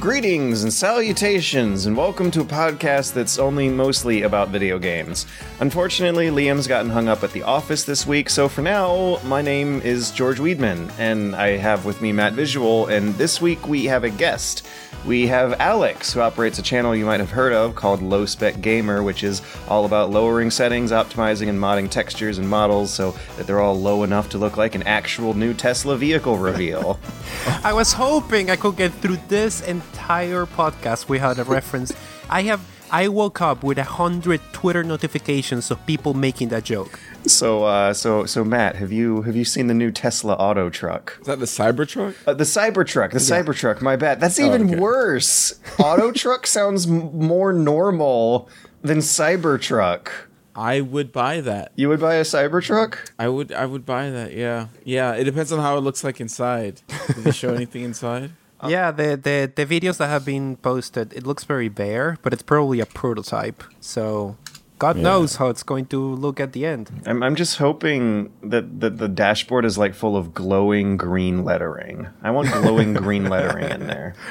Greetings and salutations, and welcome to a podcast that's only mostly about video games. Unfortunately, Liam's gotten hung up at the office this week, so for now, my name is George Weedman, and I have with me Matt Visual, and this week we have a guest. We have Alex, who operates a channel you might have heard of called Low Spec Gamer, which is all about lowering settings, optimizing, and modding textures and models so that they're all low enough to look like an actual new Tesla vehicle reveal. I was hoping I could get through this entire podcast without a reference. I have I woke up with a hundred Twitter notifications of people making that joke. so, uh, so, so, Matt, have you have you seen the new Tesla auto truck? Is that the Cybertruck? Uh, the Cybertruck, the Cybertruck. My bad. That's even okay. worse. Auto truck sounds m- more normal than Cybertruck. I would buy that. You would buy a Cybertruck? I would. I would buy that. Yeah. Yeah. It depends on how it looks like inside. Did they show anything inside? Uh, yeah, the, the the videos that have been posted, it looks very bare, but it's probably a prototype. So God knows how it's going to look at the end. I'm, I'm just hoping that, that the dashboard is like full of glowing green lettering. I want glowing green lettering in there.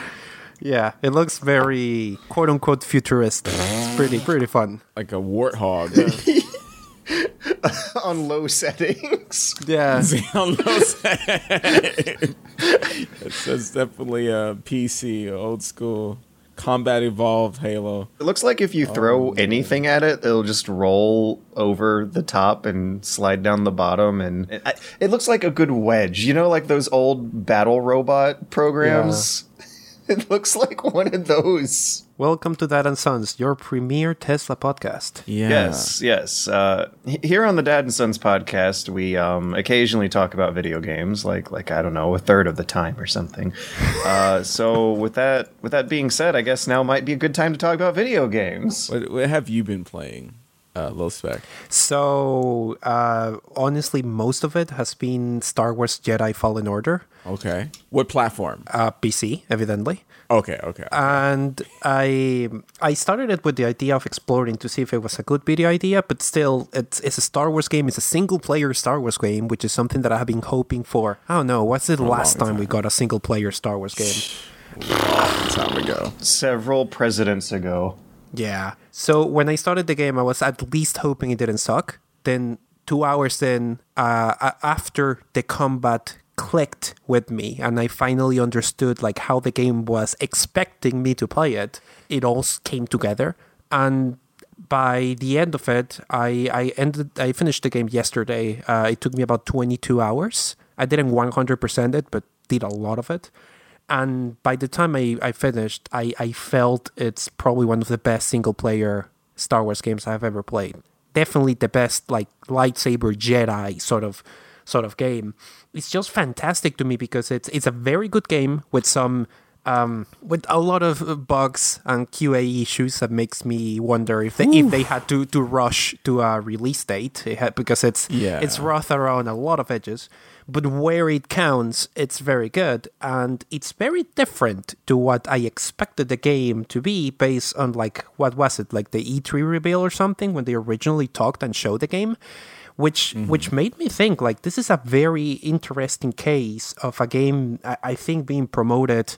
Yeah, it looks very quote unquote futuristic. It's pretty pretty fun. Like a warthog. On low settings. Yeah. See on those- it says definitely a PC, old school, combat evolved Halo. It looks like if you oh, throw anything at it, it'll just roll over the top and slide down the bottom. And it, I- it looks like a good wedge. You know, like those old battle robot programs? It looks like one of those. Welcome to Dad and Sons, your premier Tesla podcast. Yeah. Yes, yes. Uh, here on the Dad and Sons podcast, we um, occasionally talk about video games, like like I don't know, a third of the time or something. Uh, so with that with that being said, I guess now might be a good time to talk about video games. What, what have you been playing? Uh, low spec. So, uh, honestly, most of it has been Star Wars Jedi Fallen Order, Okay. What platform? uh, PC, evidently. Okay. Okay. And I I started it with the idea of exploring to see if it was a good video idea, but still, it's it's a Star Wars game. It's a single player Star Wars game, which is something that I have been hoping for. I don't know. What's the last long time we got a single player Star Wars game? time ago. Several presidents ago. Yeah. So when I started the game, I was at least hoping it didn't suck. Then two hours in, uh, after the combat clicked with me, and I finally understood like how the game was expecting me to play it, it all came together. And by the end of it, I I ended I finished the game yesterday. Uh, it took me about 22 hours. I didn't 100% it, but did a lot of it and by the time I, I finished, I, I felt it's probably one of the best single player Star Wars games I've ever played. Definitely the best like lightsaber Jedi sort of sort of game. It's just fantastic to me because it's it's a very good game with some um, with a lot of uh, bugs and QA issues that makes me wonder if they if they had to, to rush to a release date it had, because it's Yeah. it's rough around a lot of edges. But where it counts, it's very good, and it's very different to what I expected the game to be based on like what was it like the E3 reveal or something when they originally talked and showed the game, which which made me think like this is a very interesting case of a game I, I think being promoted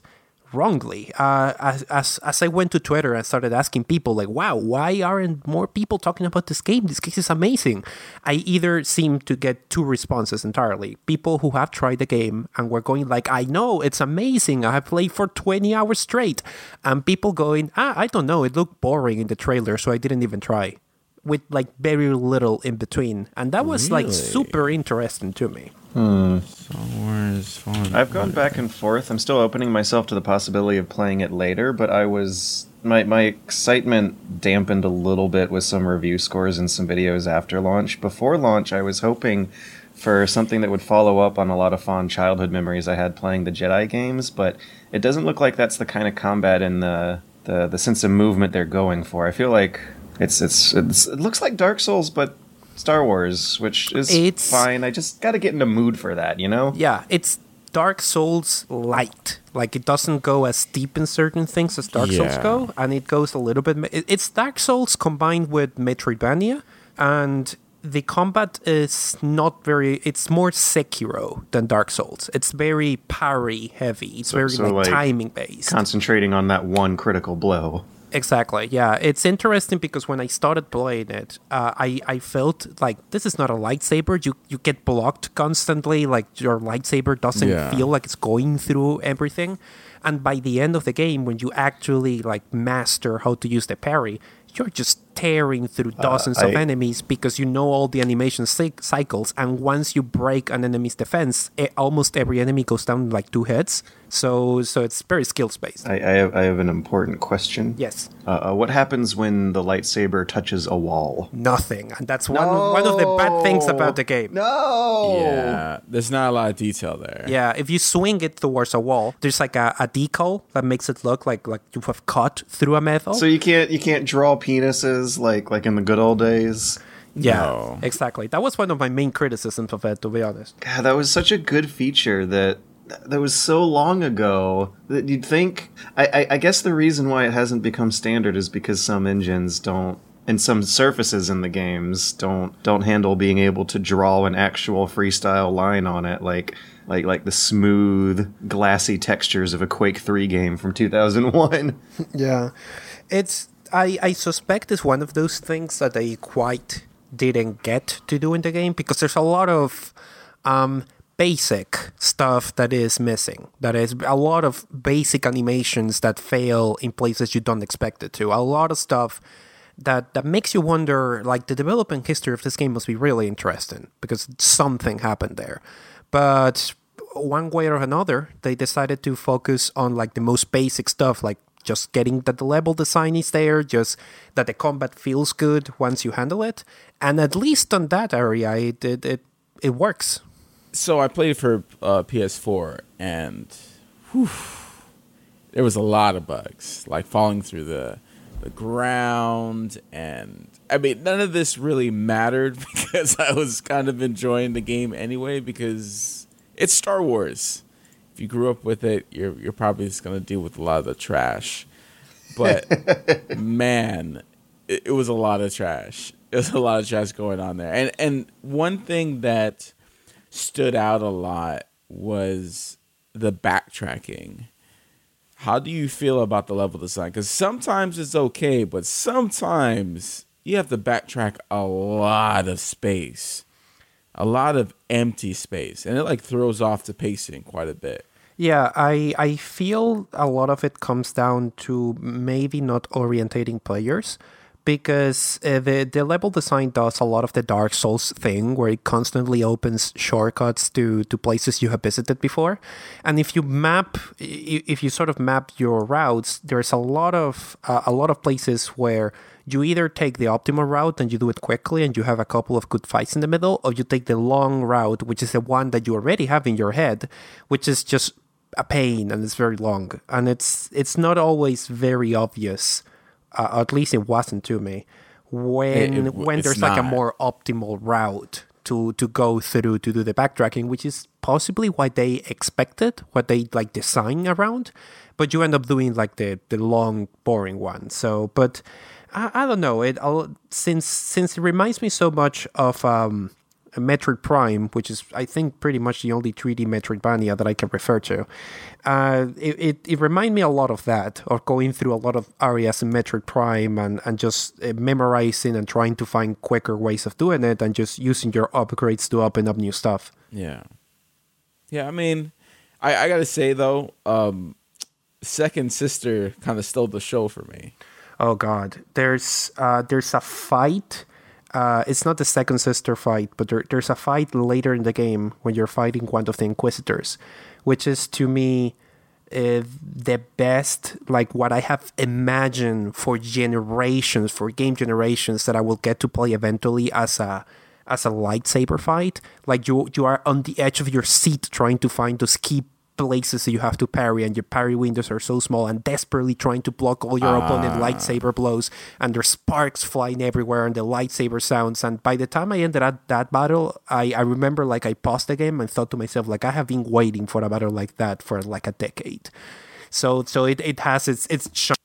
wrongly. Uh, as, as as I went to Twitter and started asking people, like, "Wow, why aren't more people talking about this game? This game is amazing." I either seem to get two responses entirely: people who have tried the game and were going like, "I know it's amazing. I have played for twenty hours straight," and people going, "Ah, I don't know. It looked boring in the trailer, so I didn't even try." With like very little in between, and that was like super interesting to me. Hmm. Star Wars. I've gone back and forth. I'm still opening myself to the possibility of playing it later, but I was my my excitement dampened a little bit with some review scores and some videos after launch. Before launch, I was hoping for something that would follow up on a lot of fond childhood memories I had playing the Jedi games, but it doesn't look like that's the kind of combat and the the, the sense of movement they're going for. I feel like it's it's, it's it looks like Dark Souls, but Star Wars, which is It's- fine. I just got to get in the mood for that, you know? Yeah, it's Dark Souls light. Like it doesn't go as deep in certain things as Dark Souls go, and it goes a little bit. It's Dark Souls combined with Metroidvania, and the combat is not very. It's more Sekiro than Dark Souls. It's very parry heavy. It's very so, like, like, timing based. Concentrating on that one critical blow. Exactly. Yeah, it's interesting because when I started playing it, uh, I I felt like this is not a lightsaber. You you get blocked constantly. Like your lightsaber doesn't Yeah. feel like it's going through everything. And by the end of the game, when you actually like master how to use the parry, you're just tearing through dozens of I- enemies because you know all the animation cy- cycles. And once you break an enemy's defense, e almost every enemy goes down like two hits. So so it's very skills based. I, I, have, I have an important question. Yes. Uh, uh, what happens when the lightsaber touches a wall? nothing, and that's one one of the bad things about the game. No. Yeah, there's not a lot of detail there. Yeah, if you swing it towards a wall, there's like a, a decal that makes it look like like you have cut through a metal. So you can't you can't draw penises like like in the good old days. yeah, No. exactly. That was one of my main criticisms of it, to be honest. God, that was such a good feature that that was so long ago that you'd think. I, I, I guess the reason why it hasn't become standard is because some engines don't, and some surfaces in the games don't don't handle being able to draw an actual freestyle line on it, like like like the smooth, glassy textures of a Quake Three game from two thousand one. Yeah, it's I I suspect it's one of those things that they quite didn't get to do in the game because there's a lot of um basic stuff that is missing. That is a lot of basic animations that fail in places you don't expect it to. A lot of stuff that that makes you wonder like the development history of this game must be really interesting because something happened there. But one way or another, they decided to focus on like the most basic stuff, like just getting that the level design is there, just that the combat feels good once you handle it, and at least on that area, it it it, it works. So I played for uh, PS4, and whew, there was a lot of bugs, like falling through the the ground, and I mean none of this really mattered because I was kind of enjoying the game anyway because it's Star Wars. If you grew up with it, you're you're probably just gonna deal with a lot of the trash. But man, it, it was a lot of trash. It was a lot of trash going on there. And and one thing that stood out a lot was the backtracking. How do you feel about the level design? Because sometimes it's okay, but sometimes you have to backtrack a lot of space, a lot of empty space, and it like throws off the pacing quite a bit. Yeah, I I feel a lot of it comes down to maybe not orientating players because uh, the the level design does a lot of the Dark Souls thing where it constantly opens shortcuts to to places you have visited before. And if you map if you sort of map your routes, there's a lot of uh, a lot of places where you either take the optimal route and you do it quickly and you have a couple of good fights in the middle, or you take the long route, which is the one that you already have in your head, which is just a pain and it's very long and it's it's not always very obvious. Uh, at least it wasn't to me when It- it- when there's like a more optimal route to to go through to do the backtracking, which is possibly what they expected, what they like design around, but you end up doing like the the long boring one. So, but I, I don't know it. I'll, since since it reminds me so much of um, Metroid Prime, which is I think pretty much the only 3D Metroidvania that I can refer to. Uh, it, it it me a lot of that, of going through a lot of areas in Metroid Prime and and just uh, memorizing and trying to find quicker ways of doing it, and just using your upgrades to open up new stuff. Yeah. Yeah, I mean, I, I gotta say though, um, Second Sister kind of stole the show for me. Oh God, there's uh, there's a fight. Uh, it's not the second sister fight, but there, there's a fight later in the game when you're fighting one of the Inquisitors, which is to me uh, the best, like what I have imagined for generations, for game generations that I will get to play eventually as a as a lightsaber fight. Like you you are on the edge of your seat trying to find those key places that you have to parry and your parry windows are so small and desperately trying to block all your opponent ah. lightsaber blows and there's sparks flying everywhere and the lightsaber sounds and by the time I ended at that battle I, I remember like I paused the game and thought to myself like I have been waiting for a battle like that for like a decade so so it, it has its its charm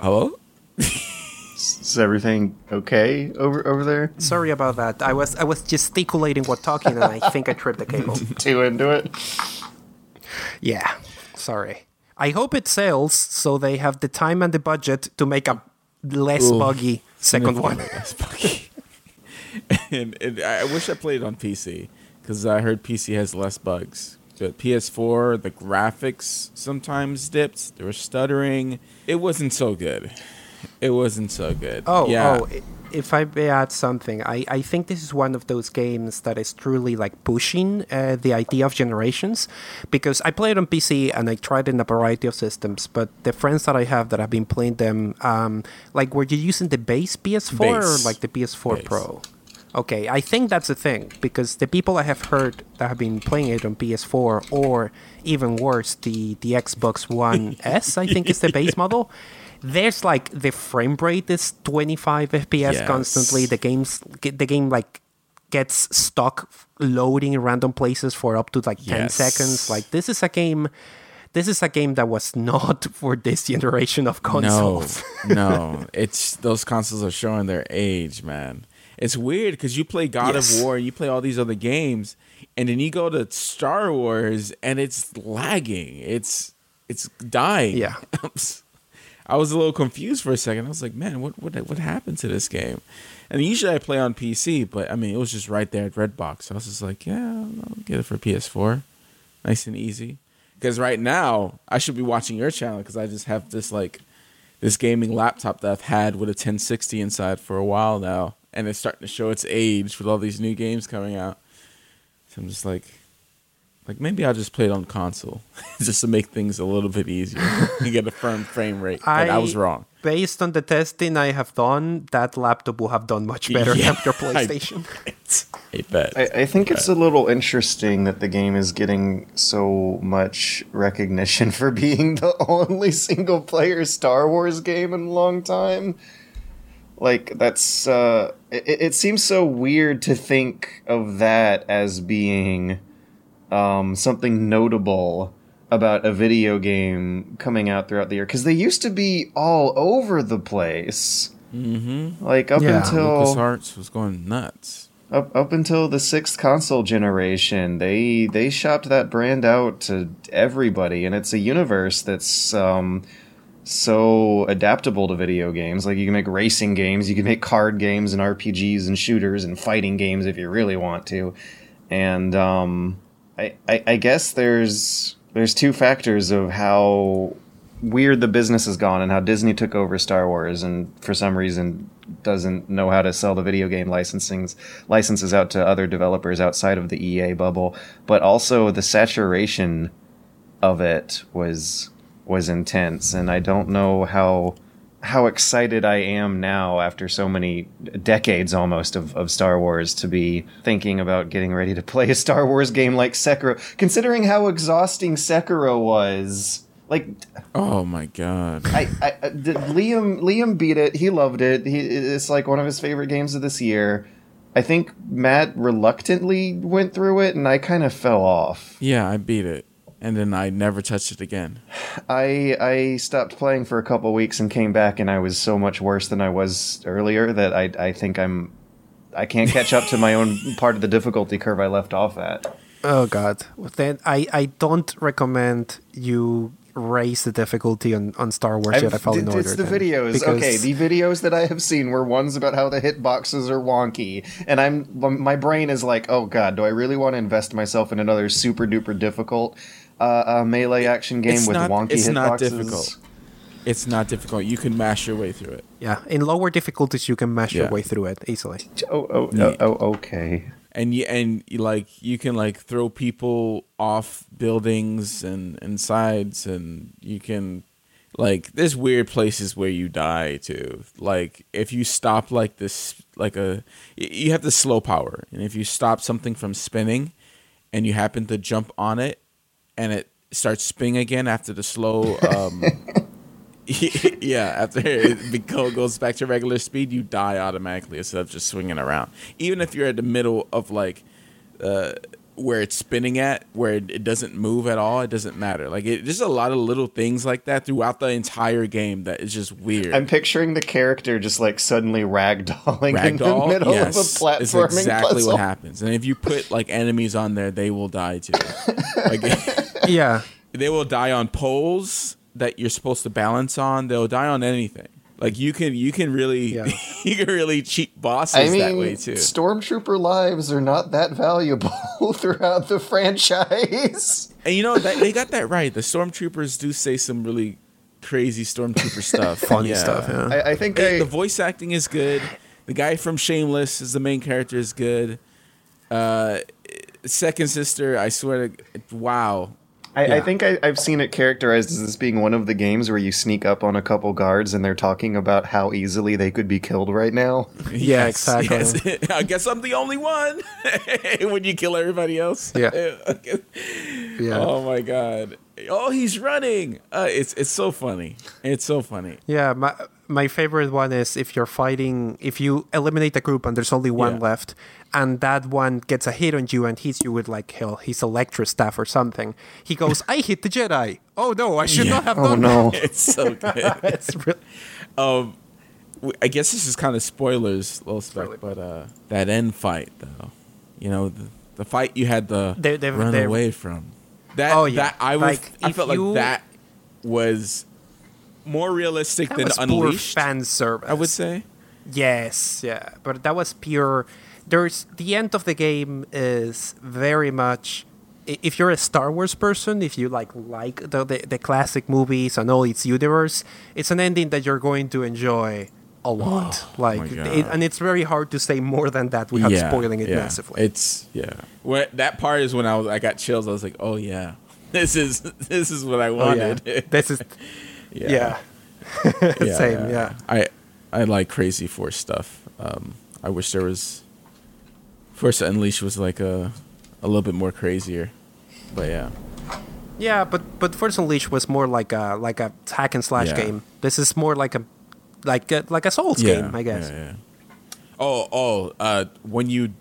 Hello? Is everything okay over over there? Sorry about that. I was I was gesticulating while talking, and I think I tripped the cable. Too into it. Yeah, sorry. I hope it sells so they have the time and the budget to make a less Ooh, buggy second one. Less buggy. and, and I wish I played on PC because I heard PC has less bugs. But PS4, the graphics sometimes dipped. There was stuttering. It wasn't so good. It wasn't so good. Oh, yeah. oh, i- if I may add something, I, I think this is one of those games that is truly like pushing uh, the idea of generations because I played it on PC and I tried in a variety of systems, but the friends that I have that have been playing them, um, like were you using the base PS4 Base. or like the PS4 Base. Pro? Okay, I think that's the thing because the people I have heard that have been playing it on PS4 or even worse, the the Xbox One S, I think is the base model. There's like the frame rate is 25 FPS Yes. constantly. The game's the game like gets stuck loading in random places for up to like 10 Yes. seconds. Like this is a game this is a game that was not for this generation of No, consoles. no. It's those consoles are showing their age, man. It's weird because you play God Yes. of War and you play all these other games, and then you go to Star Wars and it's lagging. It's it's dying. Yeah. I was a little confused for a second. I was like, man, what what what happened to this game? And usually I play on PC, but I mean, it was just right there at Redbox. I was just like, yeah, I'll get it for PS4, nice and easy. Because right now I should be watching your channel because I just have this like this gaming laptop that I've had with a 1060 inside for a while now, and it's starting to show its age with all these new games coming out. So I'm just like, like maybe I'll just play it on console just to make things a little bit easier and get a firm frame rate. But I, was wrong. Based on the testing I have done, that laptop will have done much better Yeah, than your I PlayStation. I bet. I, I think it's a little interesting that the game is getting so much recognition for being the only single player Star Wars game in a long time. Like that's uh it, it seems so weird to think of that as being um something notable about a video game coming out throughout the year because they used to be all over the place. mm-hmm. Like up Yeah. until LucasArts was going nuts. up up until the sixth console generation, they they shopped that brand out to everybody, and it's a universe that's um, so adaptable to video games. Like you can make racing games, you can make card games and RPGs and shooters and fighting games if you really want to. And um, I, I guess there's there's two factors of how weird the business has gone and how Disney took over Star Wars and for some reason doesn't know how to sell the video game licensings licenses out to other developers outside of the EA bubble, but also the saturation of it was was intense. And I don't know how how excited I am now after so many decades almost of, of Star Wars to be thinking about getting ready to play a Star Wars game like Sekiro, considering how exhausting Sekiro was. Like Oh my god. I, I, I Liam Liam beat it. He loved it. He, it's like one of his favorite games of this year. I think Matt reluctantly went through it, and I kind of fell off. Yeah, I beat it, and then I never touched it again. I I stopped playing for a couple weeks and came back, and I was so much worse than I was earlier that I I think I'm I can't catch up to my own part of the difficulty curve I left off at. Oh god. Well, Then I, I don't recommend you raise the difficulty on, on Star Wars I've- Jedi Fallen it's Order. the then, videos. because- Okay, the videos that I have seen were ones about how the hitboxes are wonky, and I'm my brain is like, oh god, do I really want to invest myself in another super duper difficult uh, uh, melee action game It's with not- wonky it's hitboxes? not difficult. It's not difficult. You can mash your way through it. yeah, in lower difficulties you can mash your way through it easily. Oh, oh, Yeah. oh, oh, okay. and you and you, like you can like throw people off buildings and and sides and you can like there's weird places where you die too like if you stop like this like a you have the slow power and if you stop something from spinning and you happen to jump on it and it starts spinning again after the slow um yeah, after it goes back to regular speed, you die automatically instead of just swinging around. Even if you're at the middle of like uh, where it's spinning at, where it, doesn't move at all, it doesn't matter. Like it, just a lot of little things like that throughout the entire game that is just weird. I'm picturing the character just like suddenly ragdolling in the middle yes, of a platforming is exactly puzzle. what happens. And if you put like enemies on there, they will die too. like Yeah. they will die on poles that you're supposed to balance on. They'll die on anything. Like you can you can really Yeah. you can really cheat bosses I that way mean, too. stormtrooper lives are not that valuable throughout the franchise. And you know that they got that right. The stormtroopers do say some really crazy stormtrooper stuff, Funny stuff, yeah. I, I think Hey, I, the voice acting is good. The guy from Shameless is the main character is good. Uh, second sister, I swear to wow. I, I think I, I've seen it characterized as this being one of the games where you sneak up on a couple guards and they're talking about how easily they could be killed right now. Yeah, exactly. yes. I guess I'm the only one when you kill everybody else. Yeah. Yeah. Oh my god. Oh, he's running. Uh, it's it's so funny. It's so funny. Yeah, my my favorite one is if you're fighting, if you eliminate a group and there's only one Yeah. left, and that one gets a hit on you and hits you with like hell, his electro staff or something. He goes, "I hit the Jedi." Oh no, I should Yeah. not have Oh done no. It's so good. It's really, Um, w- I guess this is kind of spoilers, little spec, Really? but uh, that end fight though, you know, the, the fight you had to They- they- run they- away from. That Oh, yeah. that I was Like, I felt you- like that was more realistic that than was Unleashed. fan service. I would say. Yes, yeah, but that was pure. There's the end of the game is very much. If you're a Star Wars person, if you like like the the, the classic movies and all its universe, it's an ending that you're going to enjoy a lot. like, Oh my it, and it's very hard to say more than that without spoiling it yeah. massively. It's yeah. What that part is when I was I got chills. I was like, oh yeah, this is this is what I oh yeah, wanted. this is yeah, Yeah. yeah same yeah. I I like Crazy Force stuff. Um, I wish there was Force Unleashed was like a a little bit more crazier, but yeah. Yeah, but but Force Unleashed was more like a like a hack and slash Yeah. game. This is more like a like a, like a Souls game, I guess. Yeah, yeah. Oh, oh, uh, when you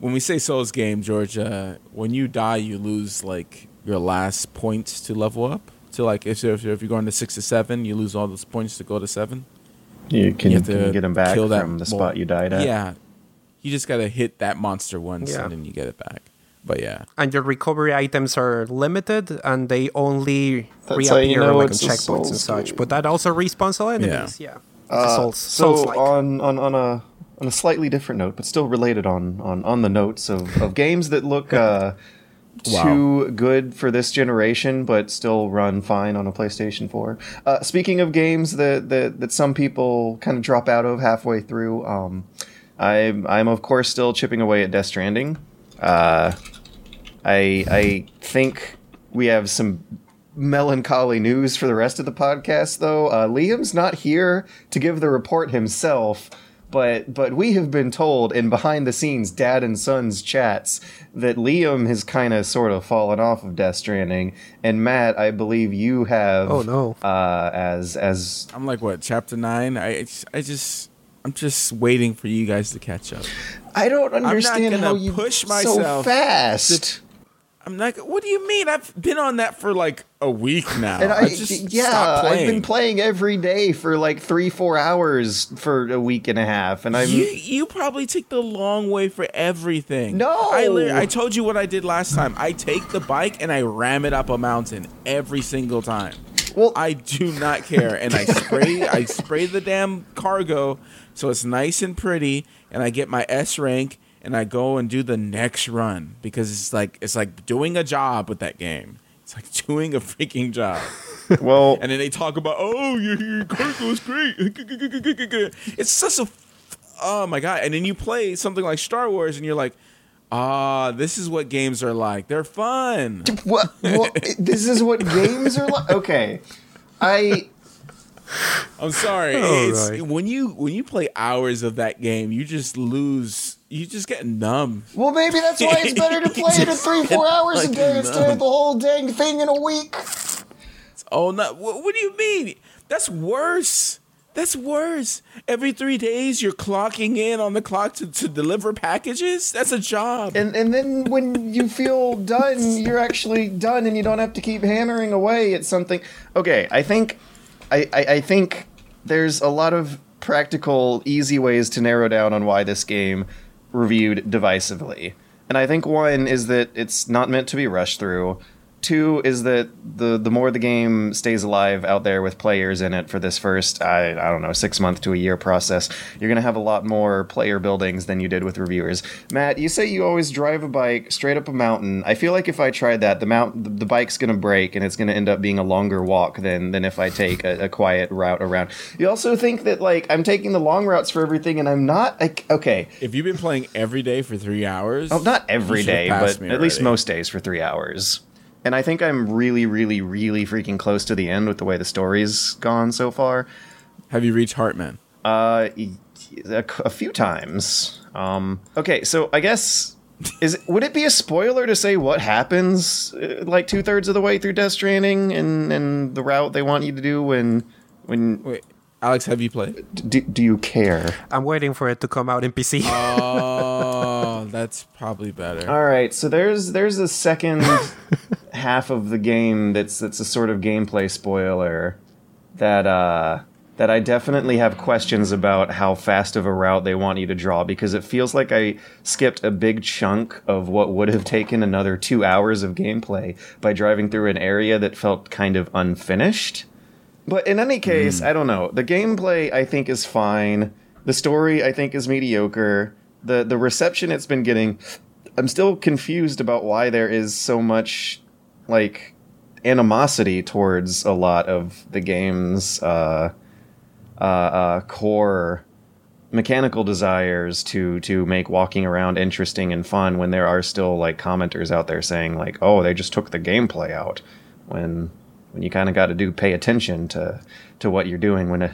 when we say Souls game, George, uh, when you die, you lose like your last points to level up. To like if if, if you're going to six to seven, you lose all those points to go to seven. You can, You have can you get them back kill that from the spot you died at. Yeah, you just gotta hit that monster once, Yeah. and then you get it back. But yeah, and your recovery items are limited and they only That's how you reappear know like on checkpoints and such. game. But that also respawns all enemies. Yeah. It's a Uh, Souls, so Souls-like. on, on on a on a slightly different note, but still related on on, on the notes of, of games that look uh, Wow. too good for this generation, but still run fine on a PlayStation Four. Uh, speaking of games that, that that some people kind of drop out of halfway through, um, I'm I'm of course still chipping away at Death Stranding. Uh, I I think we have some melancholy news for the rest of the podcast, though. Uh, Liam's not here to give the report himself, but but we have been told in behind the scenes dad and sons chats that Liam has kind of sort of fallen off of Death Stranding, and Matt, I believe you have. Oh, no. Uh, as as I'm like what chapter nine. I I just I'm just waiting for you guys to catch up. I don't understand gonna how you push so myself fast. I'm like, What do you mean? I've been on that for like a week now. And I, I, just yeah, I've been playing every day for like three, four hours for a week and a half, and I'm You you probably take the long way for everything. No! I I told you what I did last time. I take the bike and I ram it up a mountain every single time. well. I do not care, and I spray I spray the damn cargo so it's nice and pretty, and I get my S rank, and I go and do the next run because it's like it's like doing a job with that game. It's like doing a freaking job. well, And then they talk about, oh, your, your cargo's great. It's such a, oh my god. And then you play something like Star Wars, and you're like, ah, this is what games are like. They're fun. what? what this is what games are like. Okay, I I'm sorry. Oh, it's, right. When you when you play hours of that game, you just lose. You just get numb. well, maybe that's why it's better to play it at three, four hours a day instead of the whole dang thing in a week. Oh no! What, what do you mean? That's worse. That's worse. Every three days, you're clocking in on the clock to, to deliver packages. That's a job. And and then when you feel done, you're actually done, and you don't have to keep hammering away at something. Okay, I think, I, I, I think there's a lot of practical, easy ways to narrow down on why this game reviewed divisively. And I think one is that it's not meant to be rushed through. Two is that the the more the game stays alive out there with players in it for this first I I don't know six month to a year process, you're gonna have a lot more player buildings than you did with reviewers. Matt, you say you always drive a bike straight up a mountain. I feel like if I tried that, the mount the, the bike's gonna break and it's gonna end up being a longer walk than than if I take a, a quiet route around. You also think that like I'm taking the long routes for everything and I'm not like okay. if you've been playing every day for three hours, Oh, not every day, but at least most days for three hours. And I think I'm really, really, really freaking close to the end with the way the story's gone so far. Have you reached Heartman? Uh, y- a, a few times. Um, okay, so I guess is would it be a spoiler to say what happens uh, like two thirds of the way through Death Stranding and and the route they want you to do when when Wait, Alex, have you played? do, do you care? I'm waiting for it to come out in PC. Oh, that's probably better. All right, so there's there's a second half of the game that's that's a sort of gameplay spoiler that uh that I definitely have questions about how fast of a route they want you to draw because it feels like I skipped a big chunk of what would have taken another 2 hours of gameplay by driving through an area that felt kind of unfinished. But in any case, I don't know. The gameplay I think is fine. The story I think is mediocre. The the reception it's been getting I'm still confused about why there is so much like animosity towards a lot of the game's uh, uh, uh, core mechanical desires to to make walking around interesting and fun when there are still like commenters out there saying like oh they just took the gameplay out when when you kind of got to do pay attention to to what you're doing when uh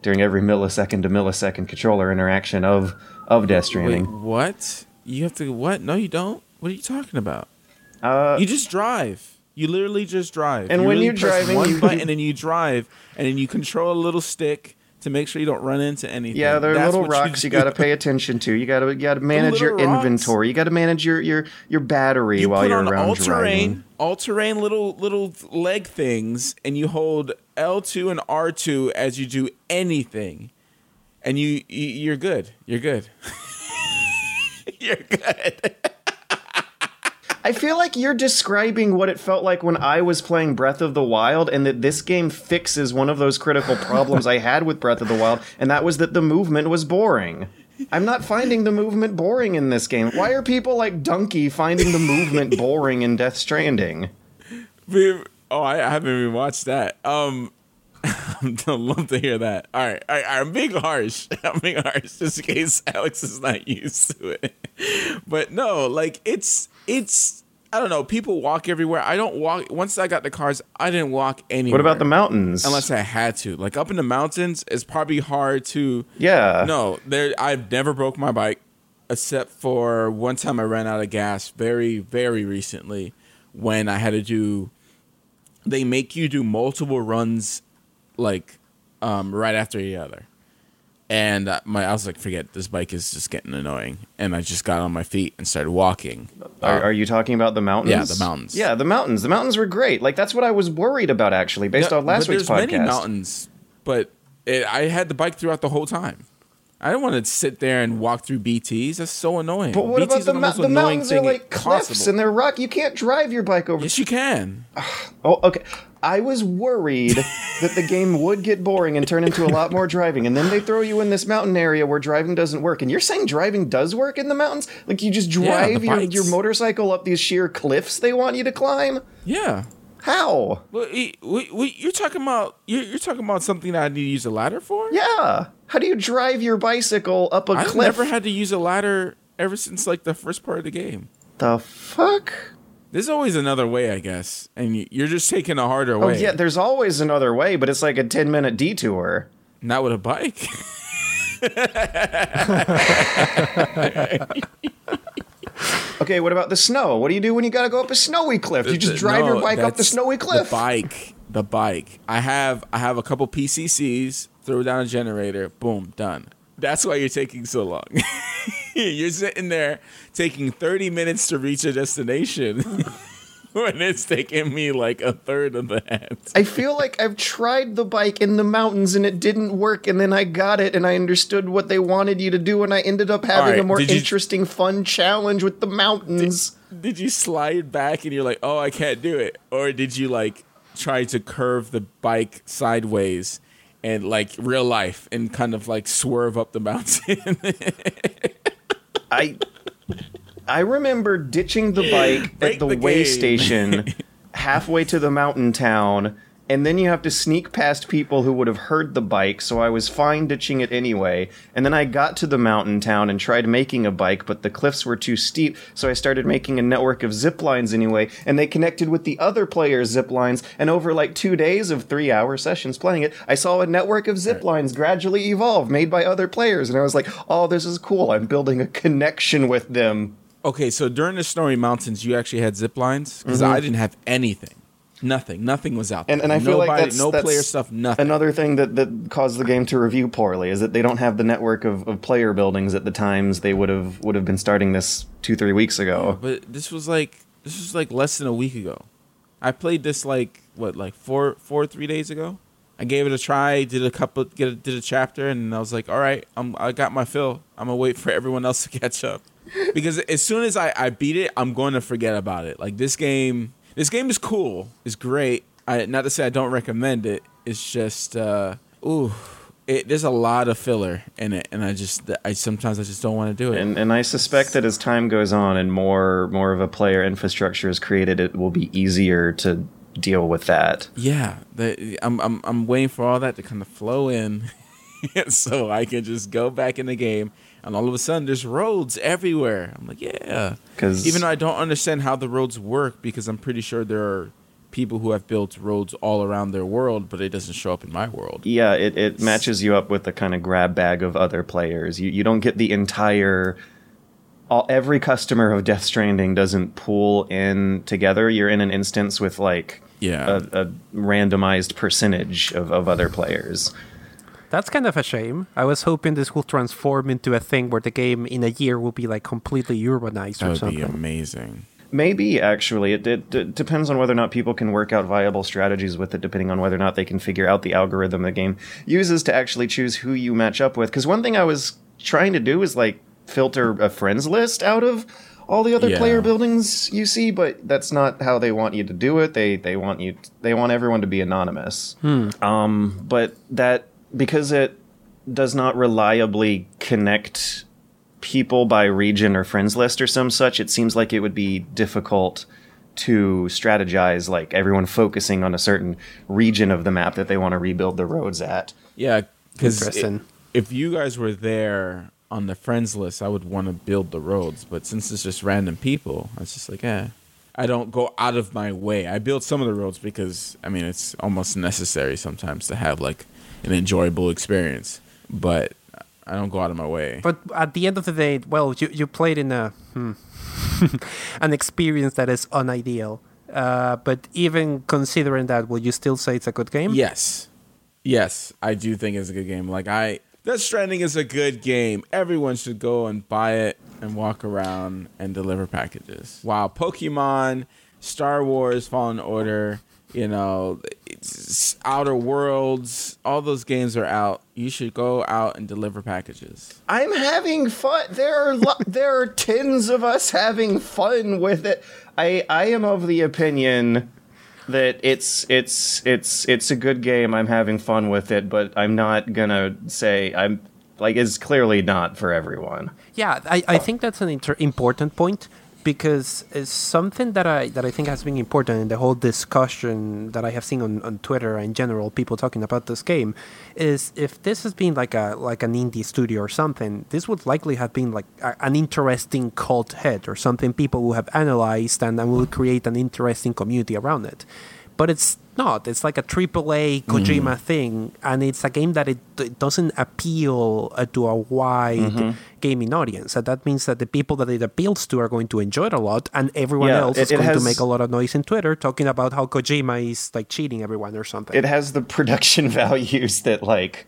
during every millisecond to millisecond controller interaction of of Death Wait, Stranding. what? You have to what? No, you don't. What are you talking about? Uh, You just drive. You literally just drive. And You when you're driving, one you- button and then you drive, and then you control a little stick to make sure you don't run into anything. Yeah, there are That's little rocks you, do. got to pay attention to. You got to you got to manage your rocks. inventory. You got to manage your your your battery You while you're on around all driving. terrain, all terrain little little leg things, and you hold L two and R two as you do anything, and you, you you're good. You're good. you're good. I feel like you're describing what it felt like when I was playing Breath of the Wild, and that this game fixes one of those critical problems I had with Breath of the Wild, and that was that the movement was boring. I'm not finding the movement boring in this game. Why are people like Dunkey finding the movement boring in Death Stranding? Oh, I, haven't even watched that. Um, I'd love to hear that. All right, all right, I'm being harsh. I'm being harsh just in case Alex is not used to it. But no, like it's it's I don't know. People walk everywhere. I don't walk. Once I got the cars, I didn't walk anywhere. What about the mountains? Unless I had to. Like up in the mountains, it's probably hard to. yeah. No, there. I've never broke my bike, except for one time I ran out of gas. Very, very recently, when I had to do. They make you do multiple runs, like, um, right after each other, and uh, my I was like, forget this bike is just getting annoying, and I just got on my feet and started walking. Are, are you talking about the mountains? Yeah, the mountains. Yeah, the mountains. The mountains were great. Like that's what I was worried about actually, based No, on last week's there's podcast. many mountains, but it, I had the bike throughout the whole time. I don't want to sit there and walk through BTS. That's so annoying. But what BTs about the, most the mountains are like cliffs possible. and they're rock. You can't drive your bike over. Yes, you can. Oh, okay. I was worried that the game would get boring and turn into a lot more driving, and then they throw you in this mountain area where driving doesn't work. And you're saying driving does work in the mountains? Like you just Yeah, drive your, your motorcycle up these sheer cliffs they want you to climb? Yeah. How? Well, we, we, you're talking about you're, you're talking about something that I need to use a ladder for. Yeah. How do you drive your bicycle up a I've cliff? I've never had to use a ladder ever since like the first part of the game. the fuck? There's always another way, I guess, and you- you're just taking a harder Oh way. yeah, there's always another way, but it's like a 10 minute detour. Not with a bike. Okay, what about the snow? What do you do when you gotta go up a snowy cliff? You just drive your bike up the snowy cliff. The bike, the bike. I have I have a couple PCCs throw down a generator, boom, done. That's why you're taking so long. you're sitting there taking 30 minutes to reach a destination when it's taking me like a third of that. I feel like I've tried the bike in the mountains and it didn't work, and then I got it and I understood what they wanted you to do, and I ended up having Alright, a more did you- interesting, fun challenge with the mountains. Did you slide back and you're like, oh, I can't do it? Or did you like try to curve the bike sideways and like real life and kind of like swerve up the mountain? I I remember ditching the bike Break at the, the way game. station halfway to the mountain town, and then you have to sneak past people who would have heard the bike, so I was fine ditching it anyway. And then I got to the mountain town and tried making a bike, but the cliffs were too steep, so I started making a network of zip lines anyway, and they connected with the other players' zip lines, and over like two days of three hour sessions playing it, I saw a network of zip lines gradually evolve made by other players, and I was like, oh, this is cool. I'm building a connection with them. okay, so during the Snowy Mountains, you actually had zip lines? Because mm-hmm. I didn't have anything. Nothing. Nothing was out there. And, and I feel like that's no that's player stuff, nothing. Another thing that, that caused the game to review poorly is that they don't have the network of, of player buildings at the times they would have would have been starting this two three weeks ago. But this was like this was like less than a week ago. I played this like what like four four three days ago. I gave it a try, did a couple, get a, did a chapter, and I was like, all right, I'm I got my fill. I'm gonna wait for everyone else to catch up because as soon as I I beat it, I'm going to forget about it. Like this game, this game is cool, it's great. I not to say I don't recommend it. It's just uh, ooh. It, there's a lot of filler in it, and I just, I sometimes I just don't want to do it. And and I suspect that as time goes on and more more of a player infrastructure is created, it will be easier to deal with that. Yeah, the, I'm I'm I'm waiting for all that to kind of flow in, so I can just go back in the game, and all of a sudden there's roads everywhere. I'm like, yeah, because even though I don't understand how the roads work, because I'm pretty sure there are people who have built roads all around their world, but it doesn't show up in my world. Yeah, it, it matches you up with the kind of grab bag of other players. You you don't get the entire all, every customer of Death Stranding doesn't pool in together. You're in an instance with like Yeah. a, a randomized percentage of, of other players. That's kind of a shame. I was hoping this will transform into a thing where the game in a year will be like completely urbanized That or would be amazing. Maybe actually, it, it, it depends on whether or not people can work out viable strategies with it. Depending on whether or not they can figure out the algorithm the game uses to actually choose who you match up with. Because one thing I was trying to do is like filter a friends list out of all the other Yeah. player buildings you see, but that's not how they want you to do it. They they want you they want everyone to be anonymous. Um, but that because it does not reliably connect people by region or friends list or some such, it seems like it would be difficult to strategize like everyone focusing on a certain region of the map that they want to rebuild the roads at. Yeah, because if you guys were there on the friends list, I would want to build the roads. But since it's just random people, I was just like, eh. I don't go out of my way. I build some of the roads because I mean it's almost necessary sometimes to have like an enjoyable experience. But I don't go out of my way. But at the end of the day, well, you, you played in a hmm, an experience that is unideal. Uh, but even considering that, will you still say it's a good game? Yes. Yes, I do think it's a good game. Like I Death Stranding is a good game. Everyone should go and buy it and walk around and deliver packages. Wow, Pokemon, Star Wars Fallen Order, you know, it's Outer Worlds, all those games are out. You should go out and deliver packages. I'm having fun. There are lo- there are tens of us having fun with it. I I am of the opinion that it's it's it's it's a good game. I'm having fun with it, but I'm not gonna say I'm like it's clearly not for everyone. Yeah, I, I think that's an inter- important point because it's something that I that I think has been important in the whole discussion that I have seen on, on Twitter in general, people talking about this game, is if this has been like a like an indie studio or something, this would likely have been like a, an interesting cult hit or something people will have analyzed and, and will create an interesting community around it. But it's not. It's like a AAA Kojima thing, and it's a game that it, it doesn't appeal uh, to a wide gaming audience. And that means that the people that it appeals to are going to enjoy it a lot, and everyone Yeah, else it- is it going to make a lot of noise in Twitter talking about how Kojima is like cheating everyone or something. It has the production values that like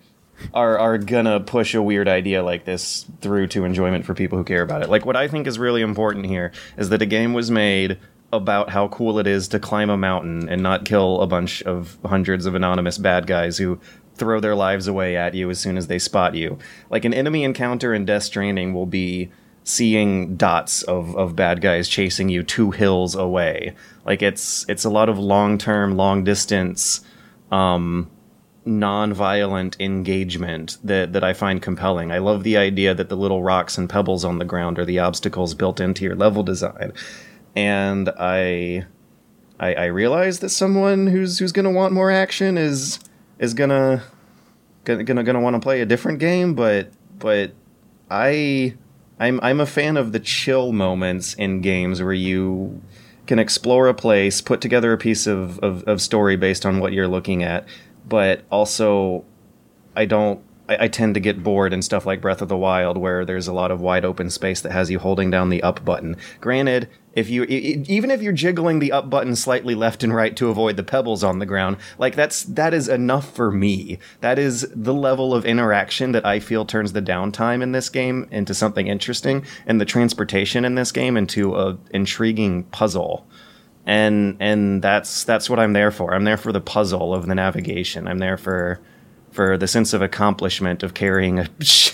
are are gonna push a weird idea like this through to enjoyment for people who care about it. Like what I think is really important here is that a game was made about how cool it is to climb a mountain and not kill a bunch of hundreds of anonymous bad guys who throw their lives away at you as soon as they spot you. Like an enemy encounter in Death Stranding will be seeing dots of, of bad guys chasing you two hills away. Like it's it's a lot of long term, long distance, um, non-violent engagement that that I find compelling. I love the idea that the little rocks and pebbles on the ground are the obstacles built into your level design and I, I, I realize that someone who's who's gonna want more action is is gonna gonna gonna, gonna want to play a different game, but but I I'm I'm a fan of the chill moments in games where you can explore a place, put together a piece of, of, of story based on what you're looking at, but also I don't I, I, tend to get bored in stuff like Breath of the Wild, where there's a lot of wide open space that has you holding down the up button. Granted, if you even if you're jiggling the up button slightly left and right to avoid the pebbles on the ground, like that's that is enough for me. That is the level of interaction that I feel turns the downtime in this game into something interesting, and the transportation in this game into a intriguing puzzle and and that's that's what I'm there for. I'm there for the puzzle of the navigation. I'm there for for the sense of accomplishment of carrying a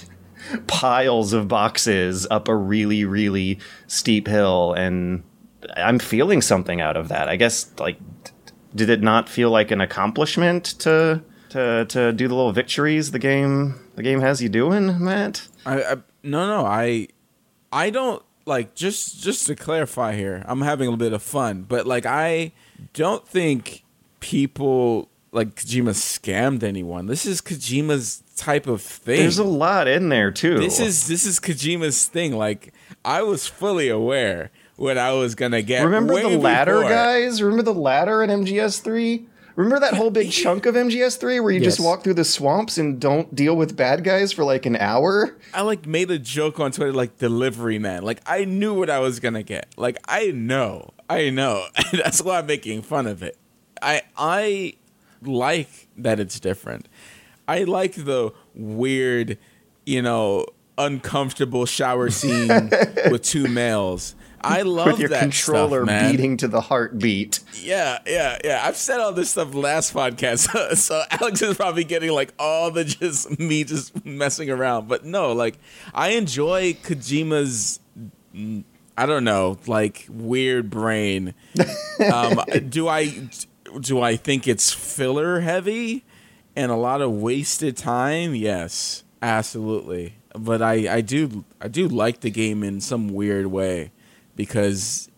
piles of boxes up a really really steep hill. And i'm feeling something out of that. I guess like did it not feel like an accomplishment to to to do the little victories the game the game has you doing matt? I, I no no i i don't like just just to clarify here i'm having a bit of fun but like i don't think people like Kojima scammed anyone. This is Kojima's type of thing. There's a lot in there too. This is this is Kojima's thing. Like I was fully aware what I was gonna get. Remember the ladder, before. guys? Remember the ladder in MGS3? Remember that whole big chunk of MGS3 where you yes. just walk through the swamps and don't deal with bad guys for like an hour? I like made a joke on Twitter like delivery man. Like I knew what I was gonna get. Like I know. I know. That's why I'm making fun of it. I I like that it's different. I like the weird, you know, uncomfortable shower scene with two males. I love with your that controller stuff, beating to the heartbeat. Yeah, yeah, yeah. I've said all this stuff last podcast, so Alex is probably getting like all the just me just messing around. But no, like I enjoy Kojima's. I don't know, like weird brain. Um, do I? Do I think it's filler heavy and a lot of wasted time? Yes, absolutely. But I, I do I do like the game in some weird way because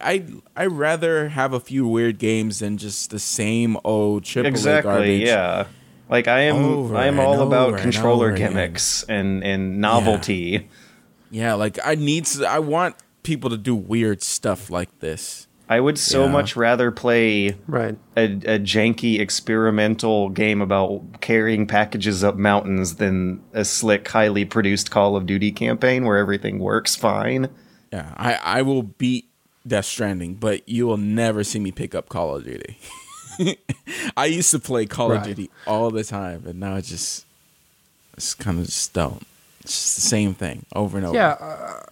I I rather have a few weird games than just the same old triple exactly, garbage. Yeah. Like I am I am all about controller gimmicks and, and novelty. Yeah. yeah, like I need to I want people to do weird stuff like this. I would so yeah. much rather play right. a, a janky experimental game about carrying packages up mountains than a slick, highly produced Call of Duty campaign where everything works fine. Yeah, I, I will beat Death Stranding, but you will never see me pick up Call of Duty. I used to play Call right. of Duty all the time, and now I just, it's kind of just don't. It's just the same thing over and over. Yeah. Uh,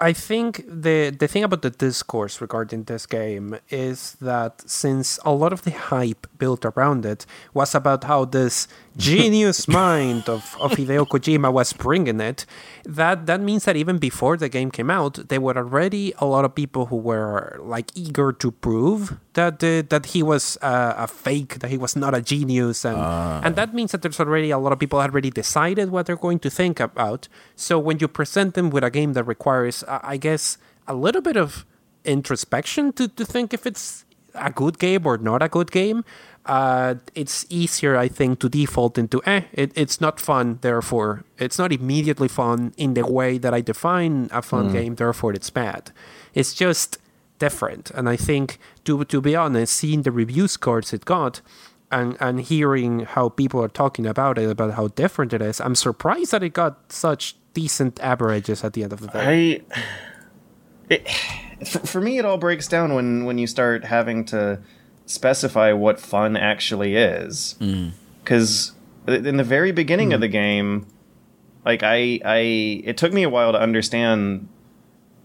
I think the the thing about the discourse regarding this game is that since a lot of the hype built around it was about how this genius mind of, of Hideo Kojima was bringing it, that that means that even before the game came out, there were already a lot of people who were like eager to prove that uh, that he was uh, a fake, that he was not a genius, and uh. and that means that there's already a lot of people already decided what they're going to think about. So when you present them with a game that requires, I guess, a little bit of introspection to, to think if it's a good game or not a good game, uh, it's easier, I think, to default into eh, it, it's not fun, therefore it's not immediately fun in the way that I define a fun mm. game, therefore it's bad. It's just different, and I think to to be honest, seeing the review scores it got. And, and hearing how people are talking about it, about how different it is, I'm surprised that it got such decent averages at the end of the day. I, it, for me, it all breaks down when when you start having to specify what fun actually is. Mm. Because in the very beginning of mm. the game, like I I it took me a while to understand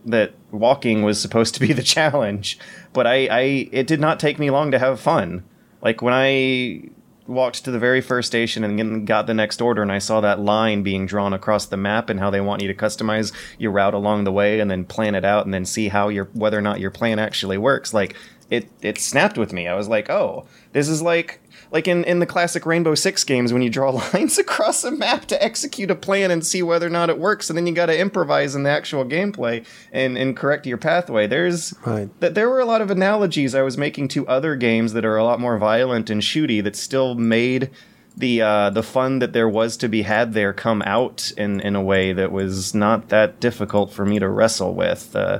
that walking was supposed to be the challenge, but I I it did not take me long to have fun. Like when I walked to the very first station and got the next order and I saw that line being drawn across the map and how they want you to customize your route along the way and then plan it out and then see how your whether or not your plan actually works like it it snapped with me. I was like, "Oh, this is like like in, in the classic Rainbow Six games when you draw lines across a map to execute a plan and see whether or not it works, and then you got to improvise in the actual gameplay and, and correct your pathway. There's Right. th- there were a lot of analogies I was making to other games that are a lot more violent and shooty that still made the uh, the fun that there was to be had there come out in, in a way that was not that difficult for me to wrestle with. Uh,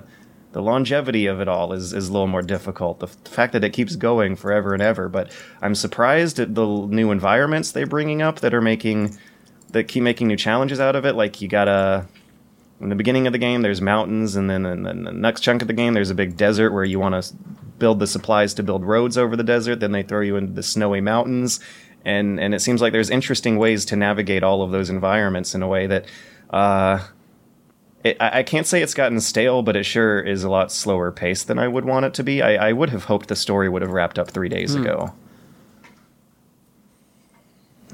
the longevity of it all is, is a little more difficult. The, f- the fact that it keeps going forever and ever, but I'm surprised at the new environments they're bringing up that are making that keep making new challenges out of it. Like you gotta in the beginning of the game, there's mountains, and then in the next chunk of the game, there's a big desert where you want to build the supplies to build roads over the desert. Then they throw you into the snowy mountains, and and it seems like there's interesting ways to navigate all of those environments in a way that. Uh, it, I I can't say it's gotten stale, but it sure is a lot slower paced than I would want it to be. I, I would have hoped the story would have wrapped up three days ago.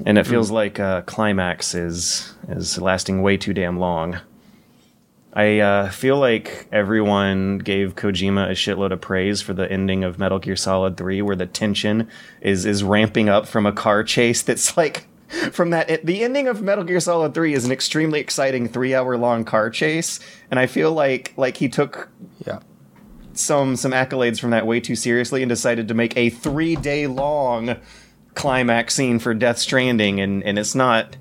And it feels like uh, climax is is lasting way too damn long. I uh, feel like everyone gave Kojima a shitload of praise for the ending of Metal Gear Solid 3, where the tension is is ramping up from a car chase that's like from that the ending of Metal Gear Solid 3 is an extremely exciting 3-hour long car chase and I feel like like he took Yeah. some some accolades from that way too seriously and decided to make a 3-day long climax scene for Death Stranding and and it's not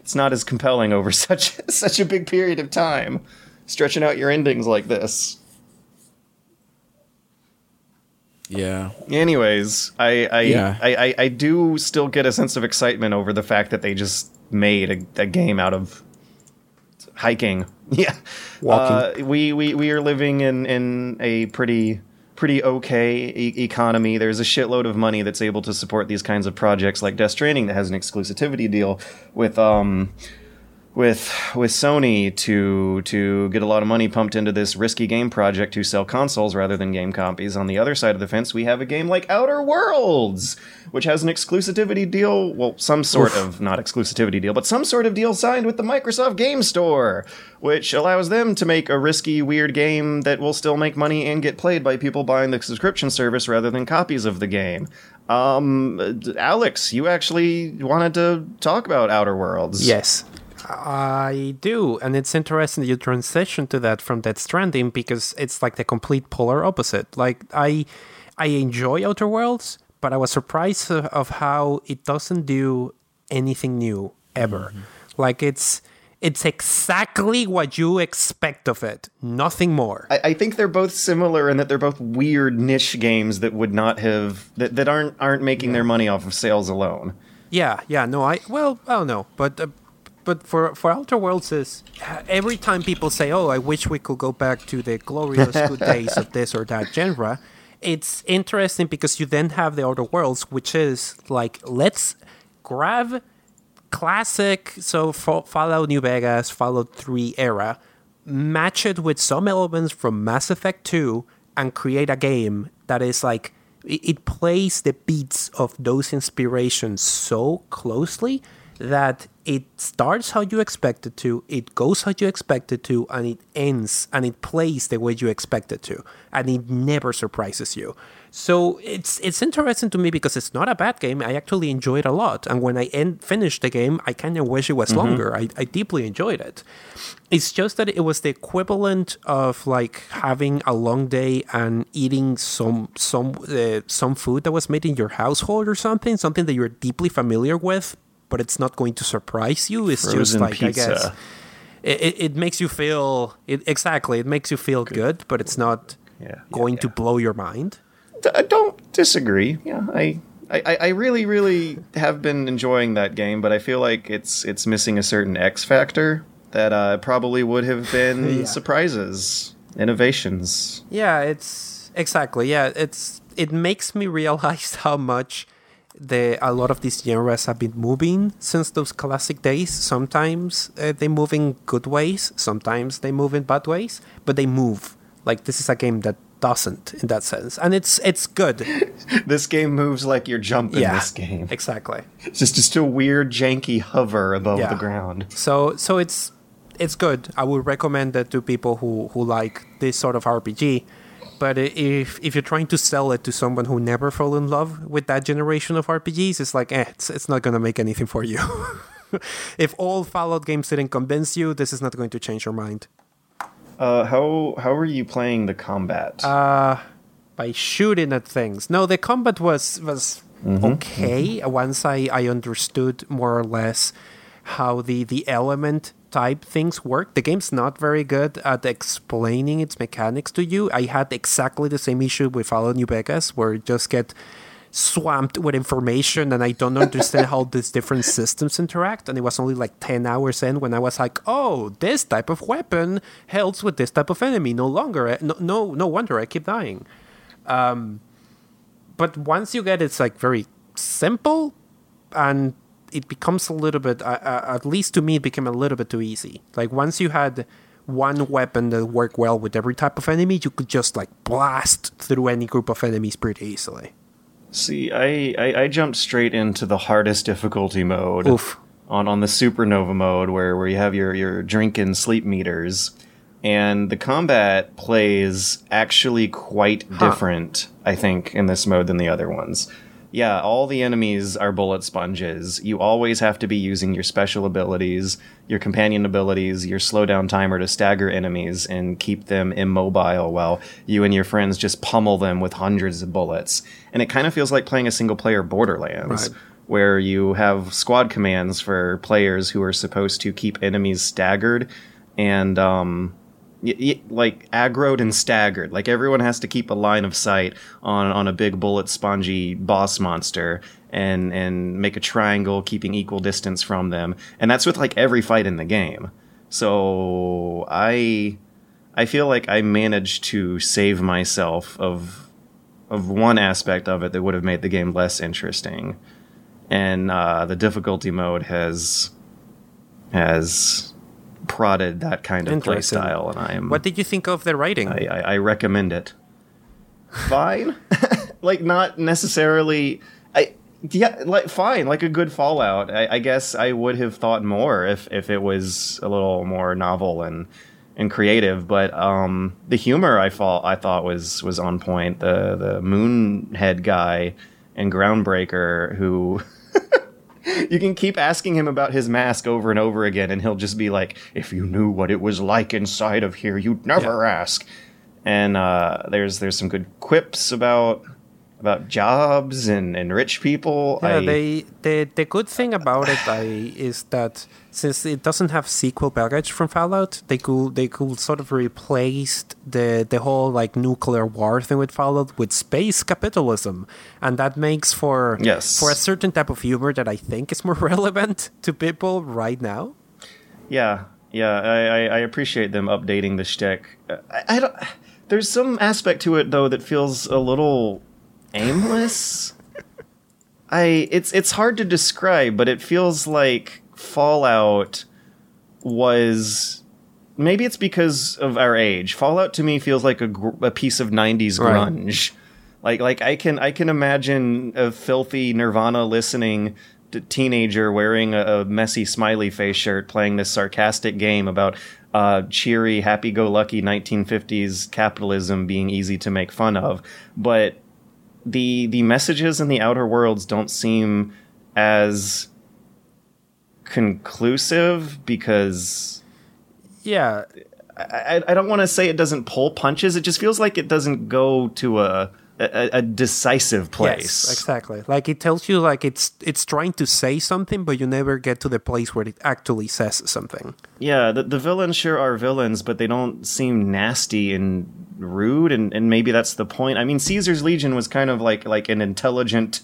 it's not as compelling over such such a big period of time stretching out your endings like this. Yeah. Anyways, I I, Yeah. I, I I do still get a sense of excitement over the fact that they just made a, a game out of hiking. Yeah, Walking. Uh, we, we we are living in in a pretty pretty okay e- economy. There's a shitload of money that's able to support these kinds of projects like Death Stranding that has an exclusivity deal with um with with Sony to to get a lot of money pumped into this risky game project to sell consoles rather than game copies. On the other side of the fence, we have a game like Outer Worlds, which has an exclusivity deal, well, some sort of not exclusivity deal, but some sort of deal signed with the Microsoft Game Store, which allows them to make a risky weird game that will still make money and get played by people buying the subscription service rather than copies of the game. Um Alex, you actually wanted to talk about Outer Worlds. Yes, I do, and it's interesting that you transition to that from Death Stranding because it's like the complete polar opposite. Like I, I enjoy Outer Worlds, but I was surprised of, of how it doesn't do anything new ever. Like it's it's exactly what you expect of it, nothing more. I, I think they're both similar in that they're both weird niche games that would not have that, that aren't aren't making their money off of sales alone. Yeah, yeah, no, I well, I don't know, but uh, but for for Outer Worlds is uh, every time people say, "Oh, I wish we could go back to the glorious good days of this or that genre," it's interesting because you then have the Outer Worlds, which is like let's grab classic, so Fa- Fallout New Vegas, Fallout Three era, match it with some elements from Mass Effect Two, and create a game that is like it plays the beats of those inspirations so closely that it starts how you expect it to, it goes how you expect it to, and it ends and it plays the way you expect it to, and it never surprises you. So it's it's interesting to me because it's not a bad game. I actually enjoy it a lot, and when I end finished the game, I kind of wish it was longer. I, I deeply enjoyed it. It's just that it was the equivalent of like having a long day and eating some some uh, some food that was made in your household or something, something that you're deeply familiar with, but it's not going to surprise you. It's just Frozen like I guess it, it, it makes you feel it, exactly. It makes you feel good, but it's not Yeah, yeah, going to blow your mind. D- I don't disagree. Yeah, I, I I really really have been enjoying that game, but I feel like it's it's missing a certain X factor that uh, probably would have been Yeah. surprises, innovations. Yeah, it's exactly. Yeah, it's it makes me realize how much the a lot of these genres have been moving since those classic days. Sometimes uh, they move in good ways, sometimes they move in bad ways, but they move. Like this is a game that doesn't in that sense, and it's it's good. this game moves like you're jumping yeah, this game. exactly. It's just just a weird janky hover above Yeah. the ground. So so it's it's good. I would recommend it to people who who like this sort of RPG. But if if you're trying to sell it to someone who never fell in love with that generation of RPGs, it's like eh, it's it's not gonna make anything for you. if all Fallout games didn't convince you, this is not going to change your mind. Uh, how how are you playing the combat? by shooting at things. No, the combat was was okay once I, I understood more or less how the, the element type things work. The game's not very good at explaining its mechanics to you. I had exactly the same issue with Fallout New Vegas where you just get swamped with information and I don't understand how these different systems interact. And it was only like 10 hours in when I was like, oh, this type of weapon helps with this type of enemy. No longer, eh, no, no, no wonder I keep dying um, but once you get it's like very simple and it becomes a little bit uh, uh, at least to me it became a little bit too easy like once you had one weapon that worked well with every type of enemy you could just like blast through any group of enemies pretty easily See, I, I I jumped straight into the hardest difficulty mode. Oof. On on the supernova mode where where you have your your drink and sleep meters, and the combat plays actually quite different. I think in this mode than the other ones. Yeah, all the enemies are bullet sponges. You always have to be using your special abilities, your companion abilities, your slowdown timer to stagger enemies and keep them immobile while you and your friends just pummel them with hundreds of bullets. And it kind of feels like playing a single player Borderlands, Right. where you have squad commands for players who are supposed to keep enemies staggered and um, y- y- like aggroed and staggered. Like everyone has to keep a line of sight on on a big bullet spongy boss monster and and make a triangle keeping equal distance from them. And that's with like every fight in the game. So I I feel like I managed to save myself of of one aspect of it that would have made the game less interesting. And uh, the difficulty mode has has prodded that kind of play style, and I am what did you think of the writing I, I, I recommend it. Fine, like not necessarily. I yeah, like fine, like a good Fallout. I, I guess I would have thought more if if it was a little more novel and and creative. But um, the humor I thought I thought was was on point. The the Moonhead guy and Groundbreaker who. You can keep asking him about his mask over and over again, and he'll just be like, "If you knew what it was like inside of here, you'd never ask." And uh, there's there's some good quips about about jobs and, and rich people. Yeah, I, they the the good thing about it I, is that since it doesn't have sequel baggage from Fallout, they could they could sort of replace the the whole like nuclear war thing with Fallout with space capitalism, and that makes for Yes. for a certain type of humor that I think is more relevant to people right now. Yeah, yeah, I, I, I appreciate them updating the shtick. I, I don't. There's some aspect to it though that feels a little aimless. I it's it's hard to describe, but it feels like Fallout was maybe it's because of our age. Fallout to me feels like a, gr- a piece of '90s Right. grunge. Like like I can I can imagine a filthy Nirvana listening t- teenager wearing a, a messy smiley face shirt playing this sarcastic game about uh, cheery, happy-go-lucky 1950s capitalism being easy to make fun of, but the the messages in the Outer Worlds don't seem as conclusive because Yeah, I, I, I don't want to say it doesn't pull punches. It just feels like it doesn't go to a a, a decisive place. Yes, exactly. Like it tells you like it's it's trying to say something, but you never get to the place where it actually says something. Yeah, the, the villains sure are villains, but they don't seem nasty and rude, and, and maybe that's the point. I mean, Caesar's Legion was kind of like like an intelligent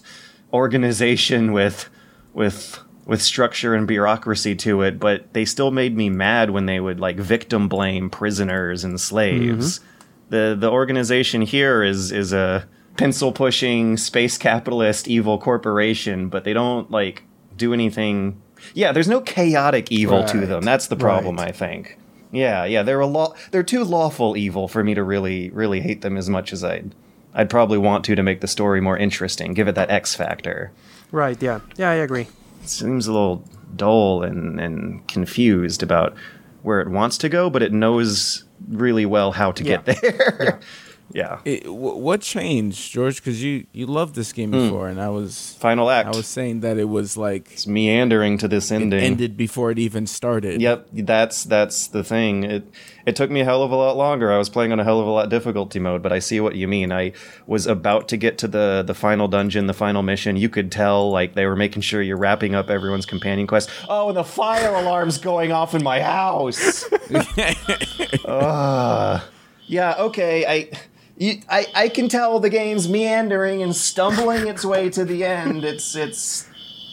organization with with with structure and bureaucracy to it, but they still made me mad when they would like victim blame prisoners and slaves. Mm-hmm. The the organization here is is a pencil pushing space capitalist evil corporation, but they don't like do anything. Yeah, there's no chaotic evil to them. That's the problem, Right. I think. Yeah, yeah, they're a law. They're too lawful evil for me to really, really hate them as much as I'd. I'd probably want to to make the story more interesting. Give it that X factor. Right. Yeah. Yeah. I agree. It seems a little dull and and confused about where it wants to go, but it knows really well how to get there. yeah. It, wh- what changed, George? Because you you loved this game before, and I was Final act. I was saying that it was like it's meandering to this it ending. ended before it even started. Yep, that's that's the thing. It it took me a hell of a lot longer. I was playing on a hell of a lot difficulty mode, but I see what you mean. I was about to get to the the final dungeon, the final mission. You could tell like they were making sure you're wrapping up everyone's companion quest. Oh, and the fire alarm's going off in my house. uh, yeah, okay. I you, I I can tell the game's meandering and stumbling its way to the end. It's it's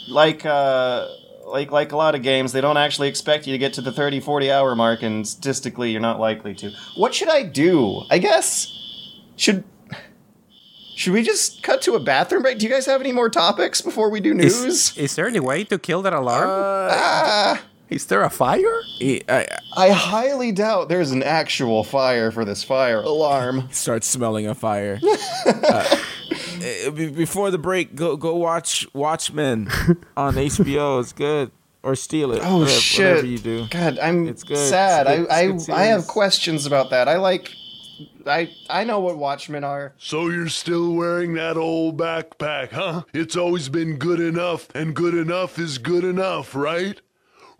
like uh like like a lot of games they don't actually expect you to get to the 30 40 hour mark and statistically you're not likely to what should i do i guess should should we just cut to a bathroom break do you guys have any more topics before we do news Is, is there any way to kill that alarm? ah, is there a fire? It- I, i highly doubt there's an actual fire for this fire alarm start smelling a fire. Uh, eh, before the break, go go watch Watchmen on HBO. It's good. Or steal it. oh whatever, shit Whatever you do. god i'm It's good. sad It's good- i it's good i i have questions about that i like i i know what watchmen are So you're still wearing that old backpack, huh? It's always been good enough, and good enough is good enough, right?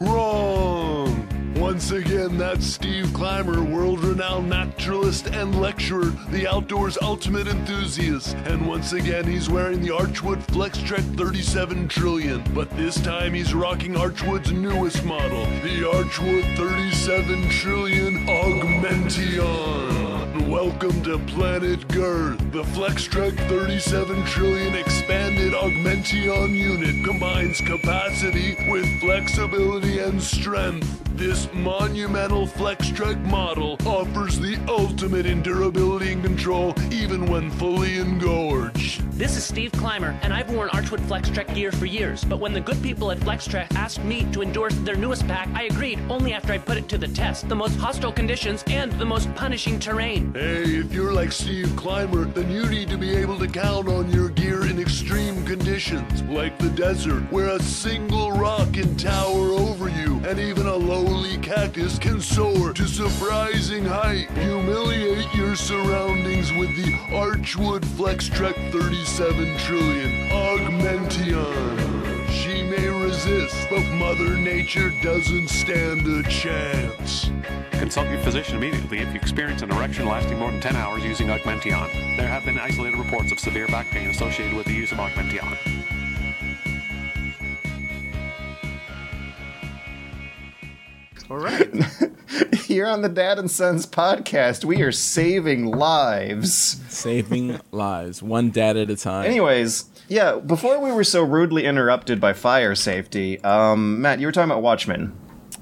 Wrong! Once again, that's Steve Clymer, world renowned naturalist and lecturer, the outdoors ultimate enthusiast. And once again, he's wearing the Archwood FlexTrek 37 Trillion. But this time, he's rocking Archwood's newest model, the Archwood 37 Trillion Augmention. Welcome to Planet Girth. The FlexTrek 37 trillion expanded Augmention unit combines capacity with flexibility and strength. This monumental FlexTrek model offers the ultimate in durability and control even when fully engorged. This is Steve Clymer, and I've worn Archwood FlexTrek gear for years. But when the good people at FlexTrek asked me to endorse their newest pack, I agreed only after I put it to the test. The most hostile conditions and the most punishing terrain. Hey, if you're like Steve Clymer, then you need to be able to count on your gear in extreme conditions, like the desert, where a single rock can tower over you, and even a lowly cactus can soar to surprising height. Humiliate your surroundings with the Archwood Flex Trek 37 Trillion Augmention. But Mother Nature doesn't stand a chance. Consult your physician immediately if you experience an erection lasting more than 10 hours using Augmention. There have been isolated reports of severe back pain associated with the use of Augmention. All right. Here on the Dad and Sons podcast, we are saving lives. Saving lives, one dad at a time. Anyways, yeah, before we were so rudely interrupted by fire safety, um, Matt, you were talking about Watchmen.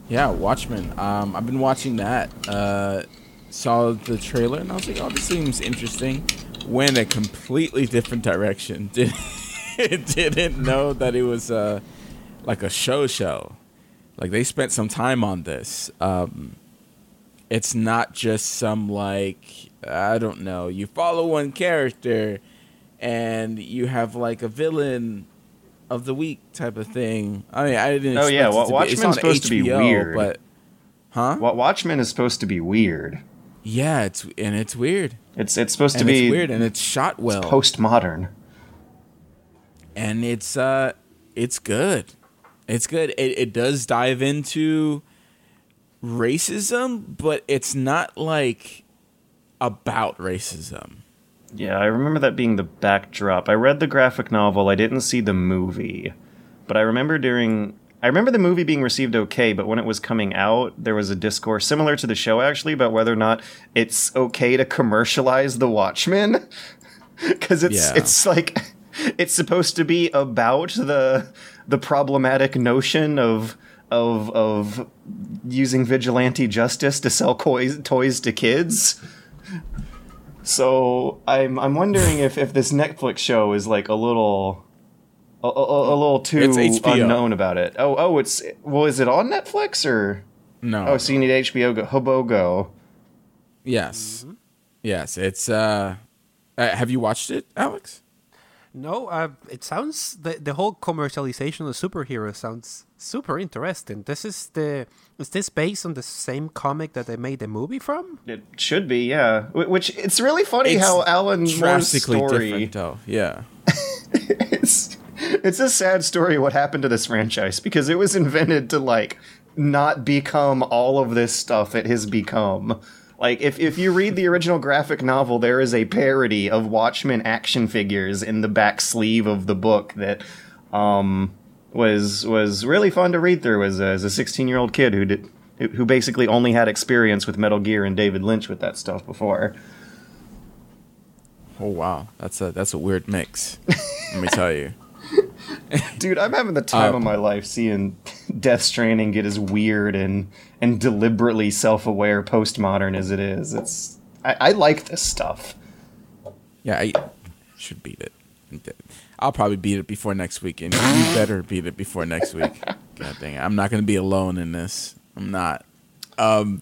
Yeah, Watchmen. Um, I've been watching that. Uh, saw the trailer and I was like, "Oh, this seems interesting." Went a completely different direction. Did didn't know that it was uh, like a show show. Like they spent some time on this. Um, it's not just some like I don't know. You follow one character, and you have like a villain of the week type of thing. I mean, I didn't. Oh, yeah, expect it Wa- to be- Watchmen's it's on supposed to be weird. but huh? Wa- Watchmen is supposed to be weird. Yeah, it's and it's weird. It's it's supposed to be it's weird and it's shot well It's postmodern. and it's uh it's good it's good it, it does dive into racism but it's not like about racism Yeah, I remember that being the backdrop. I read the graphic novel. I didn't see the movie, but I remember during. I remember the movie being received okay, but when it was coming out, there was a discourse similar to the show actually about whether or not it's okay to commercialize The Watchmen, because it's Yeah. it's like it's supposed to be about the the problematic notion of of of using vigilante justice to sell toys toys to kids. So I'm I'm wondering if if this Netflix show is like a little. A, a, a little too unknown about it. Oh, oh, it's well. Is it on Netflix or? No. Oh, so you need HBO Go, Hobo Go. yes. Yes. It's. uh, uh Have you watched it, Alex? No, uh, it sounds the the whole commercialization of superheroes sounds super interesting. This is the is this based on the same comic that they made the movie from? It should be, yeah. Which it's really funny It's how Alan Moore's Drastically story. different, though. Yeah. it's it's a sad story what happened to this franchise because it was invented to like not become all of this stuff it has become. Like if if you read the original graphic novel, there is a parody of Watchmen action figures in the back sleeve of the book that um was was really fun to read through as a, as a 16 year old kid who did who who basically only had experience with Metal Gear and David Lynch with that stuff before. Oh wow, that's a that's a weird mix. Let me tell you. Dude, I'm having the time Uh, of my life seeing Death Stranding get as weird and and deliberately self-aware postmodern as it is. It's I, I like this stuff. Yeah, I should beat it. I'll probably beat it before next week, and you better beat it before next week. God dang it. I'm not going to be alone in this. I'm not. Um,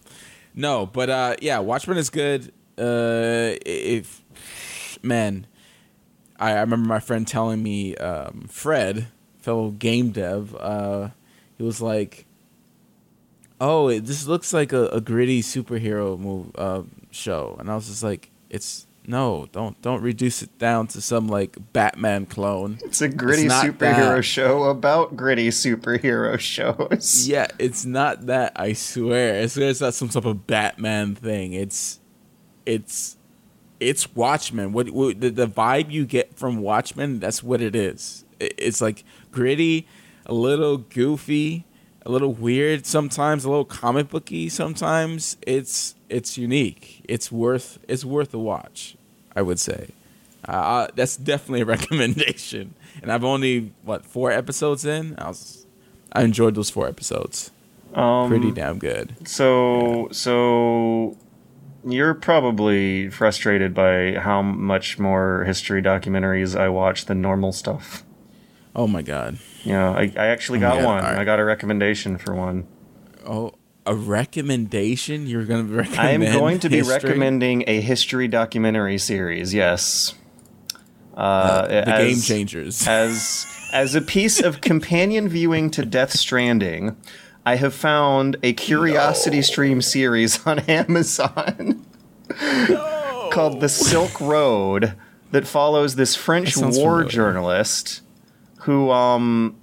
no, but uh, yeah, Watchmen is good. Uh, if man, I, I remember my friend telling me, um, Fred, fellow game dev, uh, he was like, "Oh, it, this looks like a, a gritty superhero move uh, show," and I was just like, "It's no, don't don't reduce it down to some like Batman clone." It's a gritty not superhero that. show about gritty superhero shows. Yeah, it's not that. I swear, I swear it's not some type of Batman thing. It's, it's, it's Watchmen. What, what the, the vibe you get from Watchmen? That's what it is. It- It's like gritty, a little goofy, a little weird sometimes, a little comic booky sometimes. It's it's unique. It's worth it's worth a watch. I would say. Uh, that's definitely a recommendation. And I've only what four episodes in. I was I enjoyed those four episodes. Um, Pretty damn good. So so you're probably frustrated by how much more history documentaries I watch than normal stuff. Oh my god. Yeah, I, I actually Oh got God, one. I got a recommendation for one. Oh, a recommendation? You're gonna recommend I am going to be history? recommending a history documentary series. Yes, uh, the as, Game Changers. as as a piece of companion viewing to Death Stranding. I have found a Curiosity Stream series on Amazon called The Silk Road that follows this French war familiar. journalist who um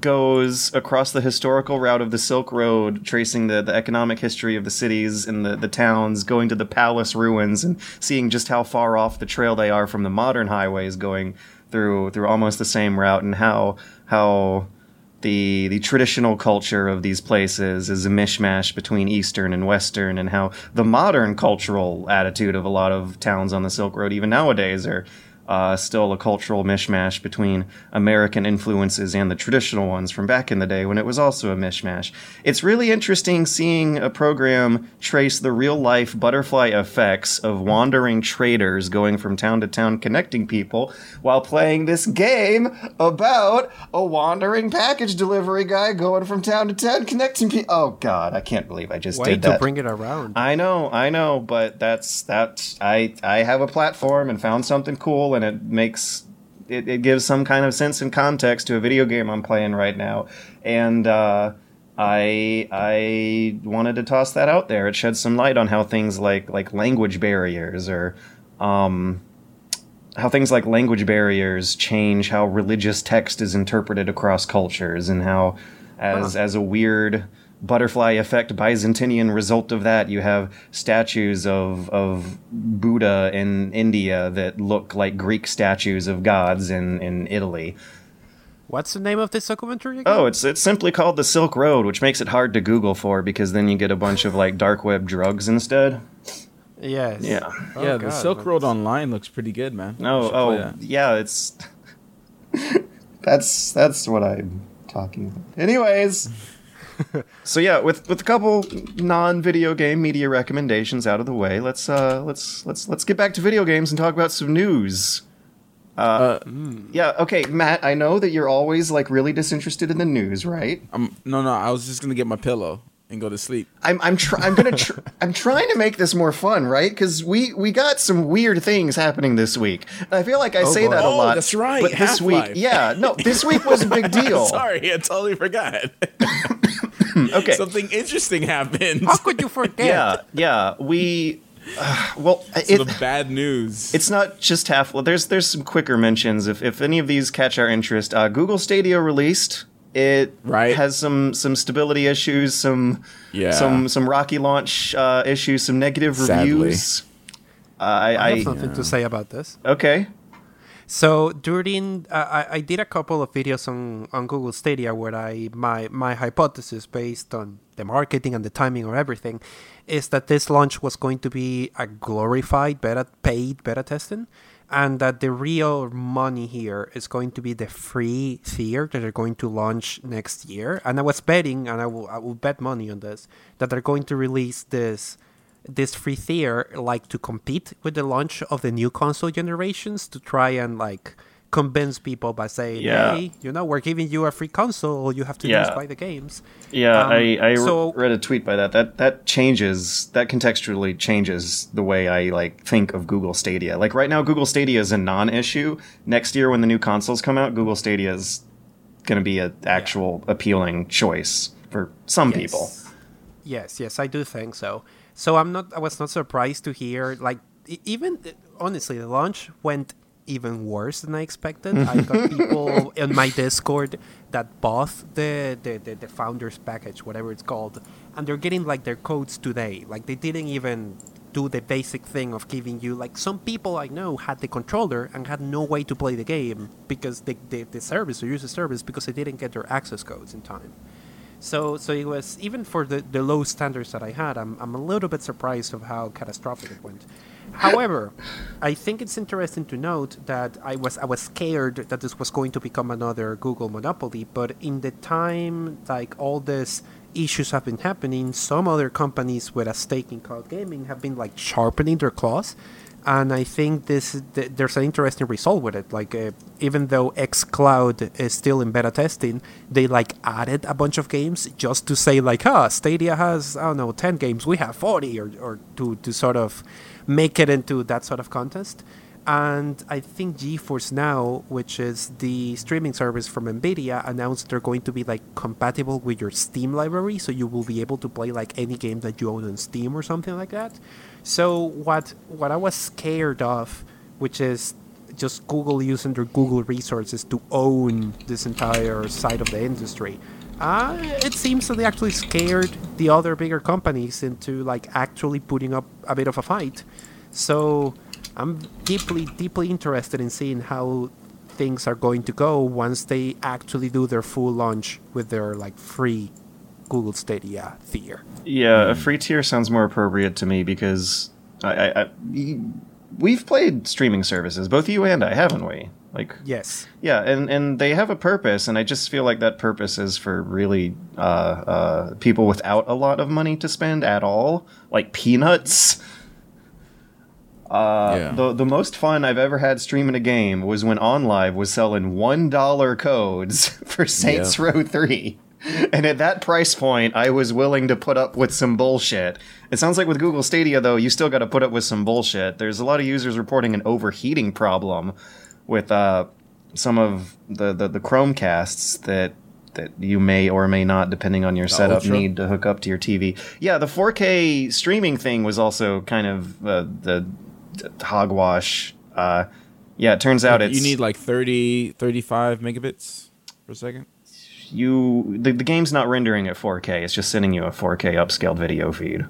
goes across the historical route of the Silk Road, tracing the, the economic history of the cities and the, the towns, going to the palace ruins and seeing just how far off the trail they are from the modern highways going through through almost the same route and how how the the traditional culture of these places is a mishmash between Eastern and Western, and how the modern cultural attitude of a lot of towns on the Silk Road, even nowadays, are uh, still a cultural mishmash between American influences and the traditional ones from back in the day when it was also a mishmash. It's really interesting seeing a program trace the real life butterfly effects of wandering traders going from town to town connecting people while playing this game about a wandering package delivery guy going from town to town connecting people. Oh god, I can't believe I just Way did to that. bring it around. I know, I know, but that's that's I I have a platform and found something cool and it makes it, it gives some kind of sense and context to a video game I'm playing right now. And uh I I wanted to toss that out there. It sheds some light on how things like like language barriers or um how things like language barriers change how religious text is interpreted across cultures and how as as a weird butterfly effect byzantinian result of that you have statues of of buddha in india that look like greek statues of gods in in italy What's the name of this documentary again? oh it's it's simply called the silk road which makes it hard to google for because then you get a bunch of like dark web drugs instead yes. yeah Oh, yeah, the Silk but- Road Online looks pretty good, man. You Oh, should oh, yeah, it's that's that's what I'm talking about. Anyways, so yeah, with with a couple non-video game media recommendations out of the way, let's uh let's let's let's get back to video games and talk about some news. Uh, yeah, okay, Matt. I know that you're always like really disinterested in the news, right? Um, no, no, I was just gonna get my pillow and go to sleep. I'm I'm try- I'm gonna tr- I'm trying to make this more fun, right? Because we we got some weird things happening this week. And I feel like I say boy. that a Oh, lot. that's right, But this Half-Life. week, yeah, no, this week was a big deal. Sorry, I totally forgot. Okay, Something interesting happened. How could you forget? yeah, yeah, we. Uh, well, So the bad news. It's not just half. Well, there's there's some quicker mentions. If if any of these catch our interest, uh, Google Stadia released. It Right. has some some stability issues, some Yeah. some some rocky launch uh, issues, some negative Sadly. reviews. Uh, I, I have I something to say about this. okay. So during, uh, I, I did a couple of videos on, on Google Stadia where I my my hypothesis based on the marketing and the timing of everything is that this launch was going to be a glorified beta paid beta testing, and that the real money here is going to be the free tier that they're going to launch next year. And I was betting, and I will I will bet money on this that they're going to release this this free tier like to compete with the launch of the new console generations to try and like convince people by saying Yeah. hey you know we're giving you a free console you have to Yeah. is buy the games Yeah, Um, I, I so- read a tweet by that. That that changes. That contextually changes the way I like think of Google Stadia. Like right now, Google Stadia is a non-issue. Next year, when the new consoles come out, Google Stadia is going to be an actual appealing choice for some people. Yes, yes, I do think so. So I'm not. I was not surprised to hear like even honestly, the launch went even worse than I expected. I got people in my Discord that bought the, the the the founders package, whatever it's called, and they're getting like their codes today. Like they didn't even do the basic thing of giving you like some people I know had the controller and had no way to play the game because the the, the service or use the service because they didn't get their access codes in time. So, so it was even for the, the low standards that I had. I'm, I'm a little bit surprised of how catastrophic it went. However, I think it's interesting to note that I was I was scared that this was going to become another Google monopoly. But in the time like all this issues have been happening, some other companies with a stake in cloud gaming have been like sharpening their claws. And I think this th- there's an interesting result with it. Like uh, even though xCloud is still in beta testing, they like added a bunch of games just to say like, ah, Stadia has I don't know ten games, we have forty, or or to to sort of make it into that sort of contest. And I think GeForce Now, which is the streaming service from Nvidia, announced they're going to be like compatible with your Steam library, so you will be able to play like any game that you own on Steam or something like that. So what what I was scared of, which is just Google using their Google resources to own this entire side of the industry. Uh, it seems that they actually scared the other bigger companies into like actually putting up a bit of a fight. So I'm deeply, deeply interested in seeing how things are going to go once they actually do their full launch with their like free Google Stadia tier. Yeah, a free tier sounds more appropriate to me because I, I, I we've played streaming services, both you and I, haven't we? Like, Yes. yeah, and and they have a purpose, and I just feel like that purpose is for really uh, uh, people without a lot of money to spend at all, like peanuts. Uh, Yeah. The the most fun I've ever had streaming a game was when OnLive was selling one dollar codes for Saints Row Three. And at that price point, I was willing to put up with some bullshit. It sounds like with Google Stadia, though, you still got to put up with some bullshit. There's a lot of users reporting an overheating problem with uh, some of the, the, the Chromecasts that that you may or may not, depending on your setup, Ultra? need to hook up to your TV. Yeah, the 4K streaming thing was also kind of uh, the, the hogwash. Uh, yeah, it turns out it's you need like 30, 35 megabits per second. you the, the game's not rendering at 4K. It's just sending you a 4K upscaled video feed.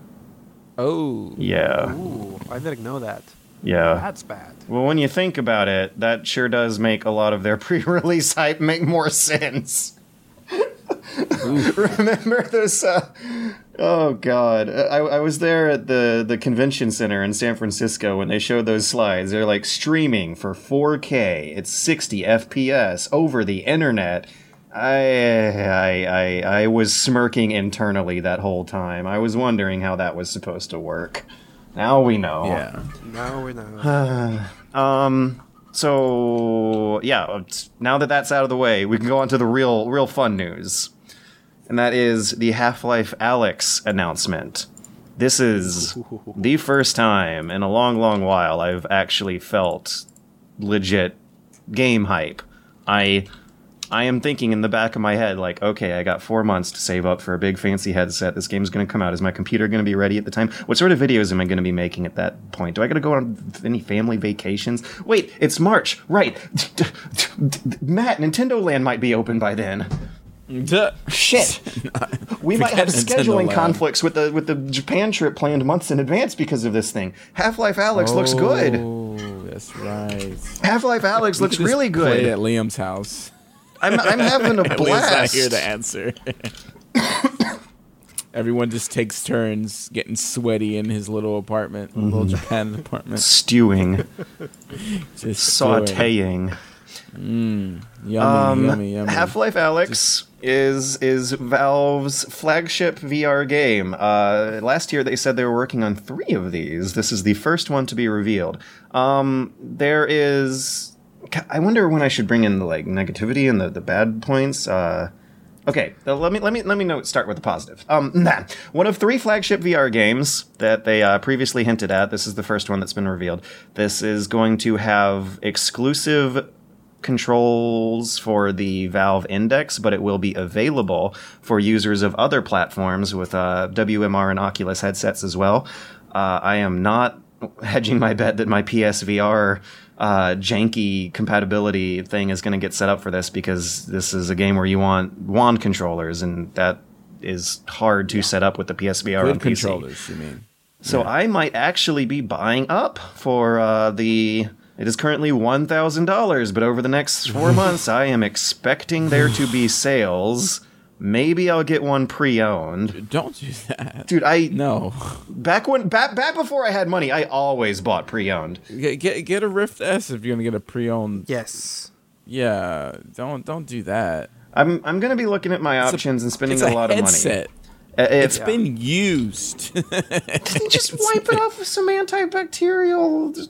Oh, Yeah, Ooh, I didn't know that. yeah. That's bad. Well, when you think about it, that sure does make a lot of their pre-release hype make more sense. Remember those? Uh, oh God, I, I was there at the the convention center in San Francisco when they showed those slides. They're like streaming for 4K. It's 60 FPS over the internet. I, I I I was smirking internally that whole time. I was wondering how that was supposed to work. Now we know. Yeah. Now we know. Um. So yeah, now that that's out of the way, we can go on to the real, real fun news, and that is the Half-Life Alyx announcement. This is the first time in a long, long while I've actually felt legit game hype. I I am thinking in the back of my head, like, okay, I got four months to save up for a big fancy headset. This game's going to come out. Is my computer going to be ready at the time? What sort of videos am I going to be making at that point? Do I got to go on any family vacations? Wait, it's March, right? Matt, Nintendo Land might be open by then. Duh. Shit, we might have scheduling conflicts with the with the Japan trip planned months in advance because of this thing. Half Life Alyx looks good. Oh, that's right. Half Life Alyx looks You just really Play good. at Liam's house. I'm I'm having a blast. Liam's not blast. here to answer. Everyone just takes turns getting sweaty in his little apartment, Mm-hmm. little Japan apartment. Stewing, Just stewing. sautéing. Yummy, Um, yummy, yummy. Half Life Alyx is is Valve's flagship VR game. Uh, last year they said they were working on three of these. This is the first one to be revealed. Um, there is. I wonder when I should bring in the like negativity and the, the bad points. Uh, okay, let me let me let me know, start with the positive. Um, nah. one of three flagship VR games that they uh, previously hinted at. This is the first one that's been revealed. This is going to have exclusive controls for the Valve Index, but it will be available for users of other platforms with uh, WMR and Oculus headsets as well. Uh, I am not hedging my bet that my PSVR uh, janky compatibility thing is going to get set up for this because this is a game where you want wand controllers, and that is hard to set up with the PSVR on Good PC. controllers, you mean? So I might actually be buying up for uh, the. It is currently one thousand dollars, but over the next four months, I am expecting there to be sales. Maybe I'll get one pre-owned, Don't do that. dude. I No. back when back back before I had money, I always bought pre-owned. Get, get get a Rift S if you're gonna get a pre-owned. yes. Yeah, don't don't do that. I'm I'm gonna be looking at my a- options and spending It's a, lot headset. of money. Uh, It's If, been used. just wipe it off with some antibacterial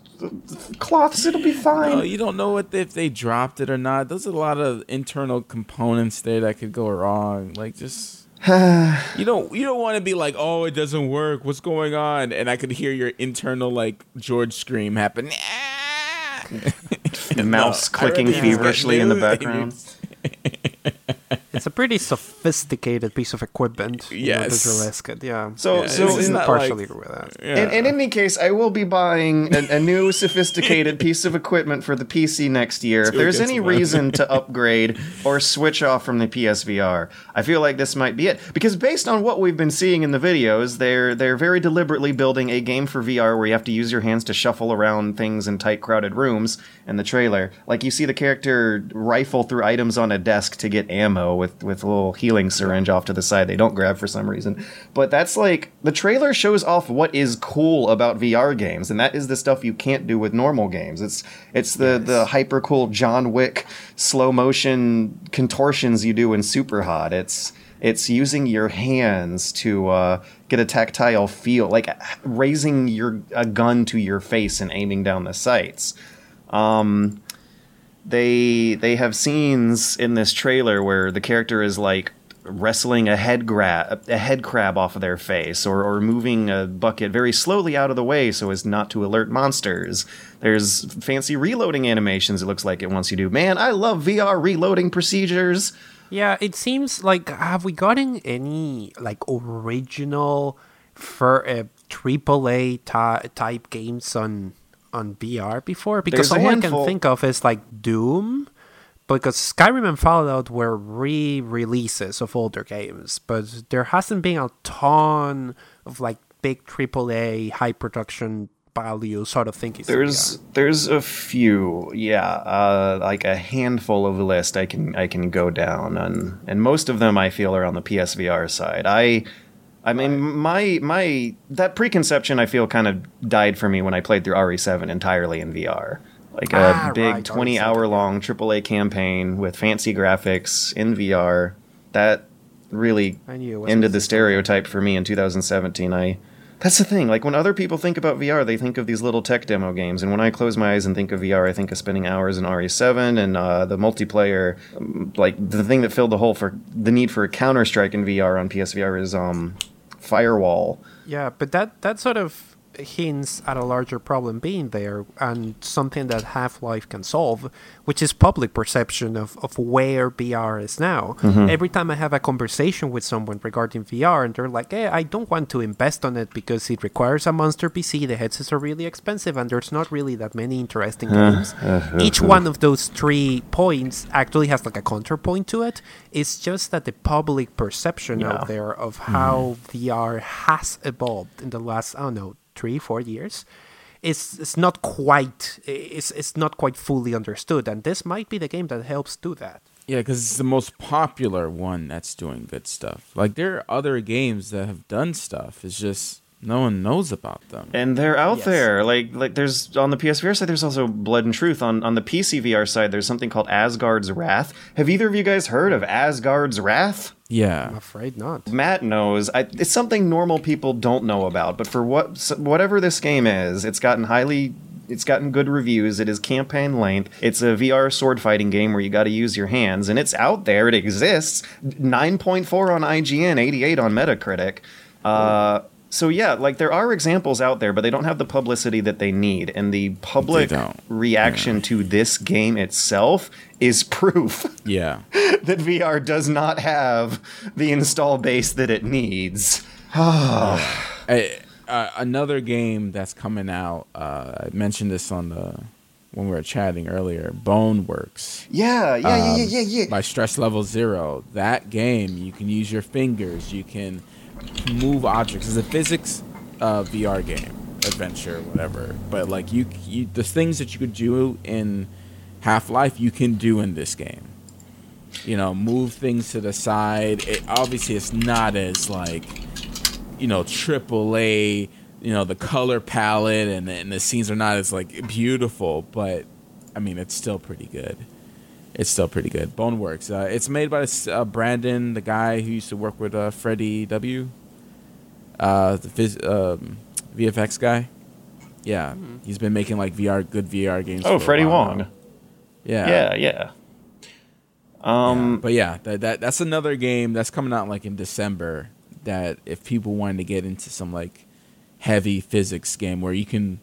cloths, it'll be fine. No, you don't know what if they dropped it or not. There's a lot of internal components there that could go wrong. Like just you don't you don't want to be like, oh, it doesn't work. What's going on? And I could hear your internal like George scream happen. The mouse No, clicking feverishly in the background. It's a pretty sophisticated piece of equipment. you know, Yes. to risk it. Yeah. So Yeah, so this is in, not partially like- with that. Yeah. In, in any case, I will be buying a, a new sophisticated piece of equipment for the PC next year. If there's any reason to upgrade or switch off from the PSVR, I feel like this might be it. Because based on what we've been seeing in the videos, they're they're very deliberately building a game for VR where you have to use your hands to shuffle around things in tight, crowded rooms. In the trailer, like you see the character rifle through items on a desk to get ammo with with a little healing syringe off to the side. They don't grab for some reason, but that's like the trailer shows off what is cool about VR games, and that is the stuff you can't do with normal games. It's it's the the hyper cool John Wick slow motion contortions you do in Super Hot. It's it's using your hands to uh, get a tactile feel, like raising your a gun to your face and aiming down the sights. Um, they they have scenes in this trailer where the character is like wrestling a head grab a head crab off of their face or, or moving a bucket very slowly out of the way so as not to alert monsters. There's fancy reloading animations it looks like it wants you to. Man i love vr reloading procedures. Yeah, it seems like have we gotten any like original for uh, AAA ty- type games on on VR before? Because There's all I can think of is like Doom, because Skyrim and Fallout were re-releases of older games, but there hasn't been a ton of like big AAA high production value sort of thinking. there's there's a few yeah uh, like a handful of list i can i can go down and and most of them i feel are on the psvr side i I mean, my my that preconception I feel kind of died for me when I played through RE7 entirely in VR. like a Ah, big right, 20 already said hour long AAA campaign with fancy graphics in VR. That really I knew it was ended the stereotype for me in 2017. I that's the thing. Like when other people think about VR, they think of these little tech demo games, and when I close my eyes and think of VR, I think of spending hours in RE7 and uh, the multiplayer. um, Like the thing that filled the hole for the need for Counter Strike in VR on PSVR is um, Firewall. Yeah, but that that sort of hints at a larger problem being there and something that Half-Life can solve, which is public perception of, of where VR is now. Mm-hmm. Every time I have a conversation with someone regarding VR and they're like, hey, I don't want to invest on it because it requires a monster PC, the headsets are really expensive, and there's not really that many interesting games. Uh-huh. Each one of those three points actually has like a counterpoint to it. It's just that the public perception Yeah. out there of how mm-hmm. VR has evolved in the last, I don't know, three, four years. It's, it's not quite it's, it's not quite fully understood and this might be the game that helps do that Yeah, because it's the most popular one that's doing good stuff. Like there are other games that have done stuff. It's just no one knows about them. and they're out Yes. there. Like like there's on the PSVR side, there's also Blood and Truth. On on the PCVR side, there's something called Asgard's Wrath. Have either of you guys heard of Asgard's Wrath? Yeah. I'm afraid not Matt knows. I, it's something normal people don't know about. But for what whatever this game is, it's gotten highly. It's gotten good reviews. It is campaign length. It's a VR sword fighting game where you got to use your hands, and it's out there. It exists. Nine point four on IGN, eighty eight on Metacritic. Uh, so yeah, like there are examples out there, but they don't have the publicity that they need, and the public reaction to this game itself is proof yeah. that VR does not have the install base that it needs. I, uh, another game that's coming out. Uh, I mentioned this on the when we were chatting earlier. Boneworks. Yeah, yeah, yeah, um, yeah, yeah, yeah. by stress level zero. That game, you can use your fingers, you can move objects. It's a physics uh, VR game, adventure, whatever. But like you, you, the things that you could do in Half Life, you can do in this game. You know, move things to the side. It obviously it's not as like, you know, triple A. You know, the color palette and, and the scenes are not as like beautiful, but I mean, it's still pretty good. It's still pretty good. Boneworks. Uh, it's made by uh, Brandon, the guy who used to work with uh, Freddie W. Uh, the phys- um, VFX guy. Yeah, he's been making like VR, good VR games. Oh, for Freddie Wong. now. Yeah, Yeah, yeah. Um, But yeah, that, that that's another game that's coming out like in December. That if people wanted to get into some like heavy physics game where you can,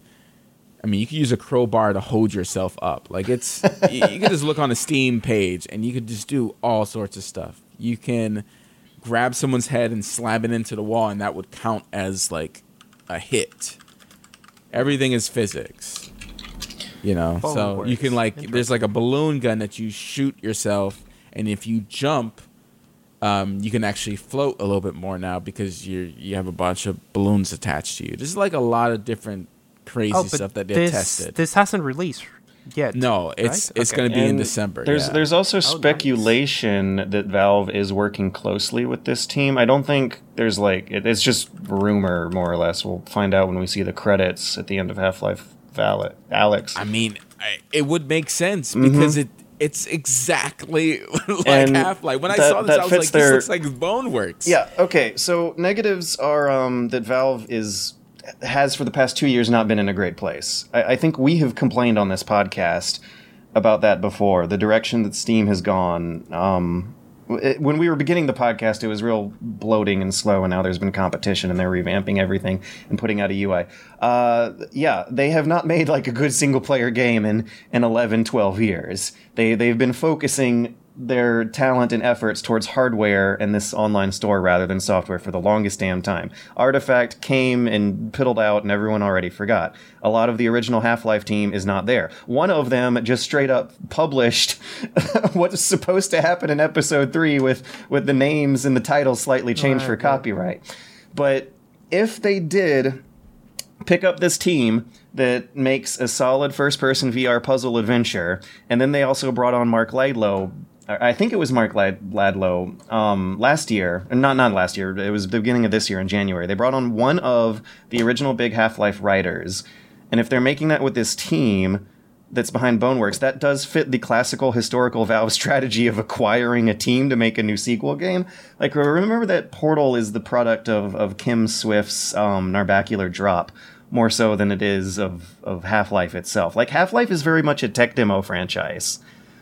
I mean, you can use a crowbar to hold yourself up. Like it's you, you can just look on a Steam page and you could just do all sorts of stuff. You can grab someone's head and slam it into the wall, and that would count as like a hit. Everything is physics. You know, so you can like there's like a balloon gun that you shoot yourself, and if you jump, um, you can actually float a little bit more now because you you have a bunch of balloons attached to you. There's like a lot of different crazy oh stuff that they've this tested. this hasn't released yet no, it's right? it's Okay. going to be in December. There's yeah. there's also nice. speculation that Valve is working closely with this team. I don't think there's like it, it's just rumor more or less. We'll find out when we see the credits at the end of Half Life. Val- Alyx. I mean, I, it would make sense because it it's exactly like Mm-hmm. And Half Life. When I saw this, I was like, their- "This looks like Boneworks." Yeah. Okay. So negatives are um, that Valve is has for the past two years not been in a great place. I, I think we have complained on this podcast about that before. The direction that Steam has gone. Um, it- when we were beginning the podcast, it was real bloating and slow, and now there's been competition, and they're revamping everything and putting out a UI. Uh, yeah, they have not made like a good single player game in, in 11, 12 years. They they've been focusing their talent and efforts towards hardware and this online store rather than software for the longest damn time. Artifact came and piddled out and everyone already forgot. A lot of the original Half-Life team is not there. One of them just straight up published what's supposed to happen in episode 3 with with the names and the titles slightly changed for Right, right. copyright. But if they did pick up this team that makes a solid first person VR puzzle adventure. And then they also brought on Marc Laidlaw. I think it was Marc Lad- Laidlaw um, last year. Not not last year. It was the beginning of this year in January. They brought on one of the original big Half Life writers. And if they're making that with this team, that's behind Boneworks, that does fit the classical historical Valve strategy of acquiring a team to make a new sequel game. Like, remember that Portal is the product of, of Kim Swift's um, Narbacular Drop, more so than it is of, of Half Life itself. Like, Half Life is very much a tech demo franchise.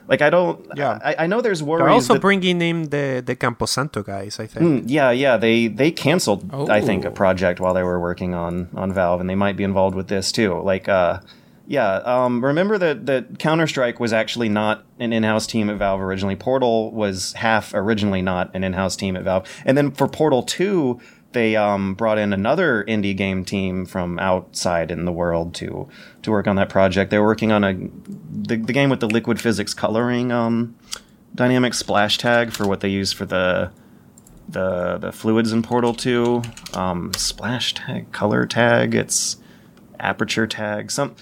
Like, I don't. Yeah. I, I know there's worries. They're also that- bringing in the the Campo Santo guys. I think. Mm, yeah, yeah, they they canceled I think a Oh. project while they were working on on Valve, and they might be involved with this too. Like, uh, yeah, um, remember that that Counter Strike was actually not an in-house team at Valve originally. Portal was half originally not an in-house team at Valve, and then for Portal Two, they um, brought in another indie game team from outside in the world to to work on that project. They were working on a the, the game with the liquid physics coloring um, dynamic splash tag for what they use for the the the fluids in Portal 2, um, splash tag, color tag, it's aperture tag, some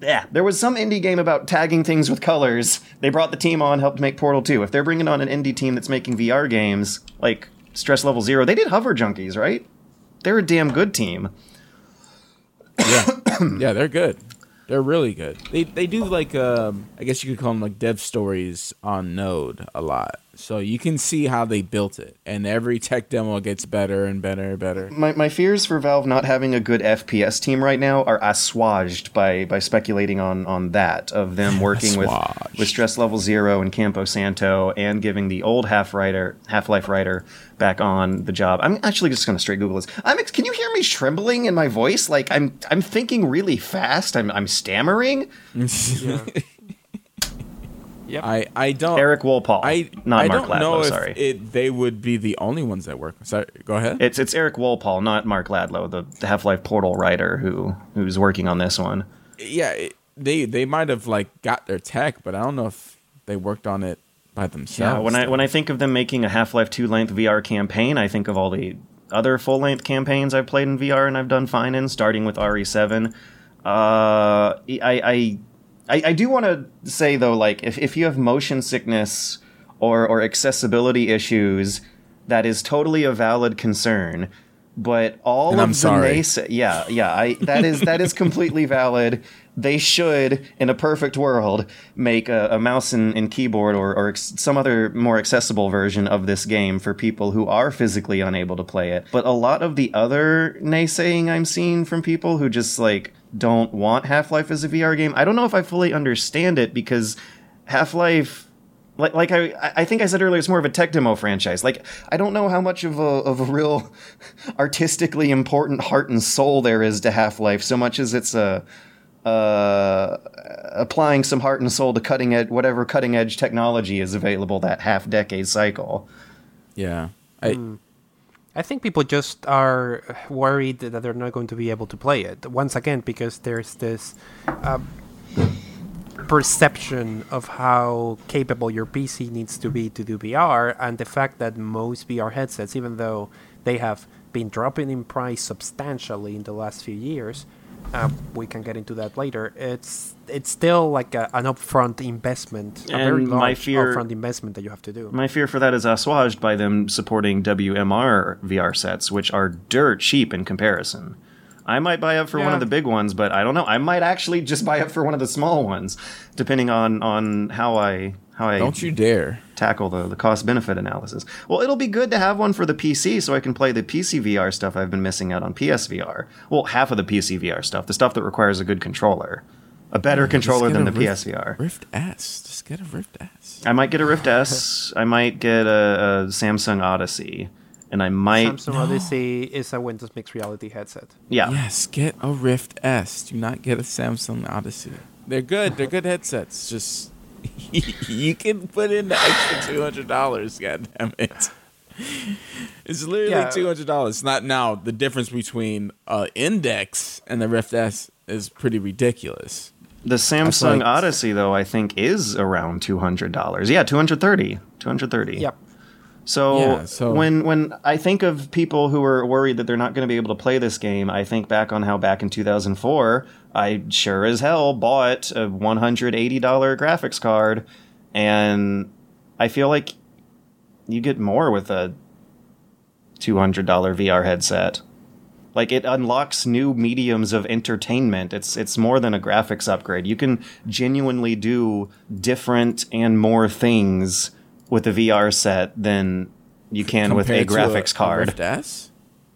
yeah, there was some indie game about tagging things with colors. They brought the team on, helped make Portal 2. If they're bringing on an indie team that's making VR games like Stress Level Zero, they did Hover Junkies, right? They're a damn good team. yeah, yeah, they're good. They're really good. They they do like um I guess you could call them like dev stories on Node a lot. So you can see how they built it, and every tech demo gets better and better and better. My, my fears for Valve not having a good FPS team right now are assuaged by by speculating on on that of them working with with Stress Level Zero and Campo Santo and giving the old Half writer Half Life writer back on the job. I'm actually just going to straight Google this. I'm ex- can you hear me trembling in my voice? Like I'm I'm thinking really fast. I'm I'm stammering. I I don't Erik Wolpaw, I not I Mark don't know if sorry. it they would be the only ones that work. Sorry, go ahead. it's it's Erik Wolpaw, not Marc Laidlaw, the, the Half Life Portal writer who who's working on this one. yeah, it, they they might have like got their tech, but I don't know if they worked on it by themselves. Yeah, when I when I think of them making a Half Life Two length VR campaign, I think of all the other full length campaigns I've played in VR and I've done fine in, starting with RE7. Uh, I I I, I do want to say though, like if if you have motion sickness or or accessibility issues, that is totally a valid concern. But all And of I'm the sorry. yeah, yeah, I that is that is completely valid. They should, in a perfect world, make a, a mouse and, and keyboard or, or ex- some other more accessible version of this game for people who are physically unable to play it. But a lot of the other naysaying I'm seeing from people who just like don't want Half Life as a VR game, I don't know if I fully understand it because Half Life like like I I think I said earlier, it's more of a tech demo franchise. Like I don't know how much of a of a real artistically important heart and soul there is to Half Life, so much as it's a uh, applying some heart and soul to cutting edge whatever cutting edge technology is available that half decade cycle. yeah, I Hmm. I think people just are worried that they're not going to be able to play it once again because there's this um, perception of how capable your PC needs to be to do VR, and the fact that most VR headsets, even though they have been dropping in price substantially in the last few years, um, we can get into that later. It's it's still like a, an upfront investment, a very And my large fear- upfront investment that you have to do. My fear for that is assuaged by them supporting WMR VR sets, which are dirt cheap in comparison. I might buy up for one of the big ones, but I don't know. I might actually just buy up for one of the small ones, depending on on how I how I don't you dare. tackle the, the cost benefit analysis. Well, it'll be good to have one for the PC so I can play the PC VR stuff I've been missing out on PSVR. Well, half of the PC VR stuff, the stuff that requires a good controller. A better controller than the Rift- PSVR. Rift S. Just get a Rift S. I might get a Rift S. I might get a, a Samsung Odyssey. And I might. Samsung Odyssey is a Windows Mixed Reality headset. Yeah. Yes, get a Rift S. Do not get a Samsung Odyssey. They're good. They're good headsets. Just you can put in the extra two hundred dollars. God damn it! It's literally Yeah. two hundred dollars. Not now. The difference between uh, Index and the Rift S is pretty ridiculous. The Samsung like- Odyssey, though, I think is around $200. Yeah, 230 230 Yep. So, Yeah, so- when when I think of people who are worried that they're not going to be able to play this game, I think back on how back in 2004, I sure as hell bought a $180 graphics card, and I feel like you get more with a $200 VR headset. Like it unlocks new mediums of entertainment. It's it's more than a graphics upgrade. You can genuinely do different and more things with a VR set than you can with a Compared graphics card. Rift S?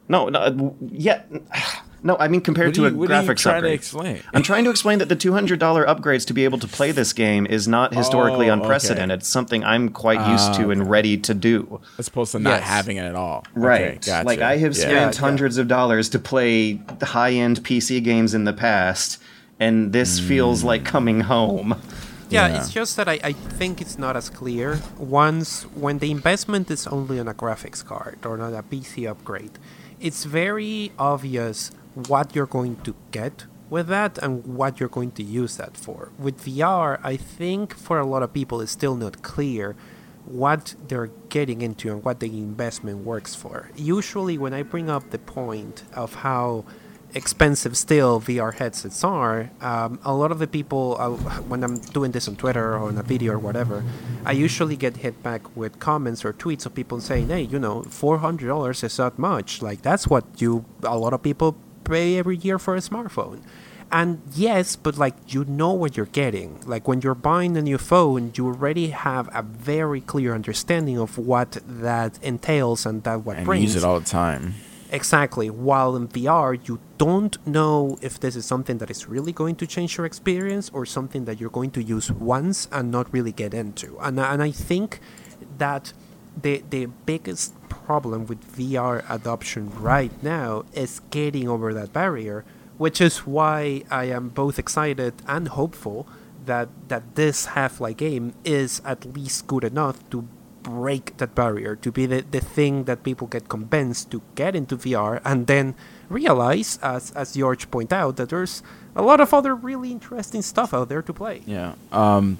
No, no, uh, yeah, no. I mean, compared What to a you- what are you graphics trying to upgrade. explain? I'm trying to explain that the $200 upgrades to be able to play this game is not oh, historically Oh, okay. unprecedented. It's something I'm quite used to and ah, ready to do. As opposed to not Yes. having it at all. Right. Okay, gotcha. Like I have Yeah. spent Yeah, hundreds of dollars to play high-end PC games in the past, and this hmm. feels like coming home. Yeah, Yeah. it's just that I, I think it's not as clear. Once when the investment is only on a graphics card or not a PC upgrade, it's very obvious what you're going to get with that and what you're going to use that for. With VR, I think for a lot of people it's still not clear what they're getting into and what the investment works for. Usually when I bring up the point of how expensive still VR headsets are, um, a lot of the people, uh, when I'm doing this on Twitter or on a video or whatever, I usually get hit back with comments or tweets of people saying, hey, you know, $400 is not much. Like, that's what you, a lot of people pay every year for a smartphone. And yes, but like you know what you're getting. Like when you're buying a new phone, you already have a very clear understanding of what that entails and that what brings. and brings. use it all the time. Exactly. While in VR, you don't know if this is something that is really going to change your experience or something that you're going to use once and not really get into. And, I- and I think that the, the biggest problem with VR adoption right now is getting over that barrier, which is why I am both excited and hopeful that, that this Half-Life game is at least good enough to break that barrier to be the, the thing that people get convinced to get into VR and then realize as as George point out that there's a lot of other really interesting stuff out there to play. Yeah. Um,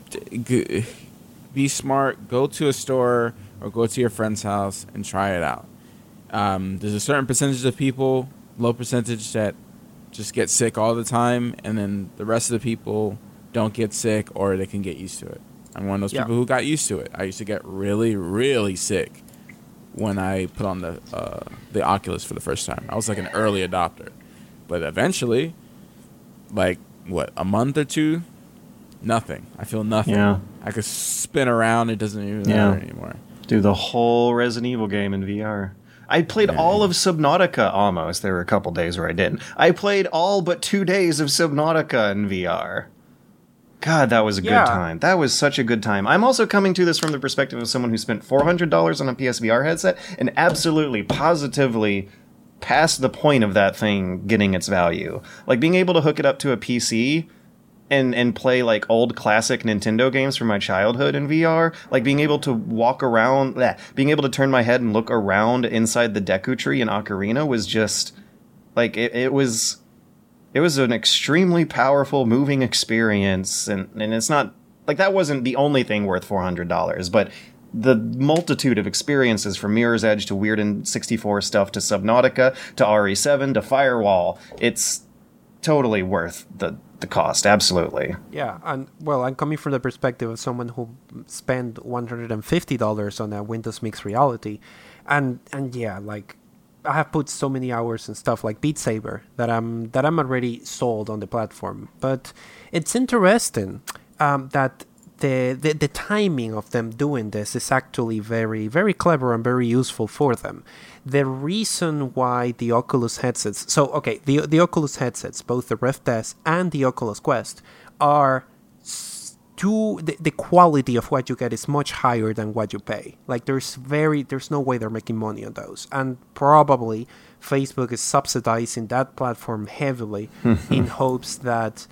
be smart. Go to a store or go to your friend's house and try it out. Um, there's a certain percentage of people, low percentage, that just get sick all the time, and then the rest of the people don't get sick or they can get used to it. I'm one of those Yeah. people who got used to it. I used to get really, really sick when I put on the uh, the Oculus for the first time. I was like an early adopter, but eventually, like what a month or two, nothing. I feel nothing. Yeah. I could spin around. It doesn't even Yeah. matter anymore. Do the whole Resident Evil game in VR. I played all of Subnautica almost. There were a couple days where I didn't. I played all but two days of Subnautica in VR. God, that was a Yeah. good time. That was such a good time. I'm also coming to this from the perspective of someone who spent $400 on a PSVR headset and absolutely, positively past the point of that thing getting its value. Like being able to hook it up to a PC and and play like old classic Nintendo games from my childhood in VR, like being able to walk around, bleh, being able to turn my head and look around inside the Deku Tree in Ocarina was just like it, it was it was an extremely powerful moving experience. And and it's not like that wasn't the only thing worth $400 but the multitude of experiences from Mirror's Edge to Weird and 64 stuff to Subnautica to RE7 to Firewall. It's totally worth the the cost absolutely Yeah, and well, I'm coming from the perspective of someone who spent one hundred and fifty dollars on a Windows Mixed Reality, and and yeah, like I have put so many hours and stuff like Beat Saber that I'm that I'm already sold on the platform. But it's interesting um, that the, the the timing of them doing this is actually very very clever and very useful for them. The reason why the Oculus headsets, so okay, the the Oculus headsets, both the Rift S and the Oculus Quest, are too the, the quality of what you get is much higher than what you pay. Like there's very there's no way they're making money on those. And probably facebook is subsidizing that platform heavily in hopes that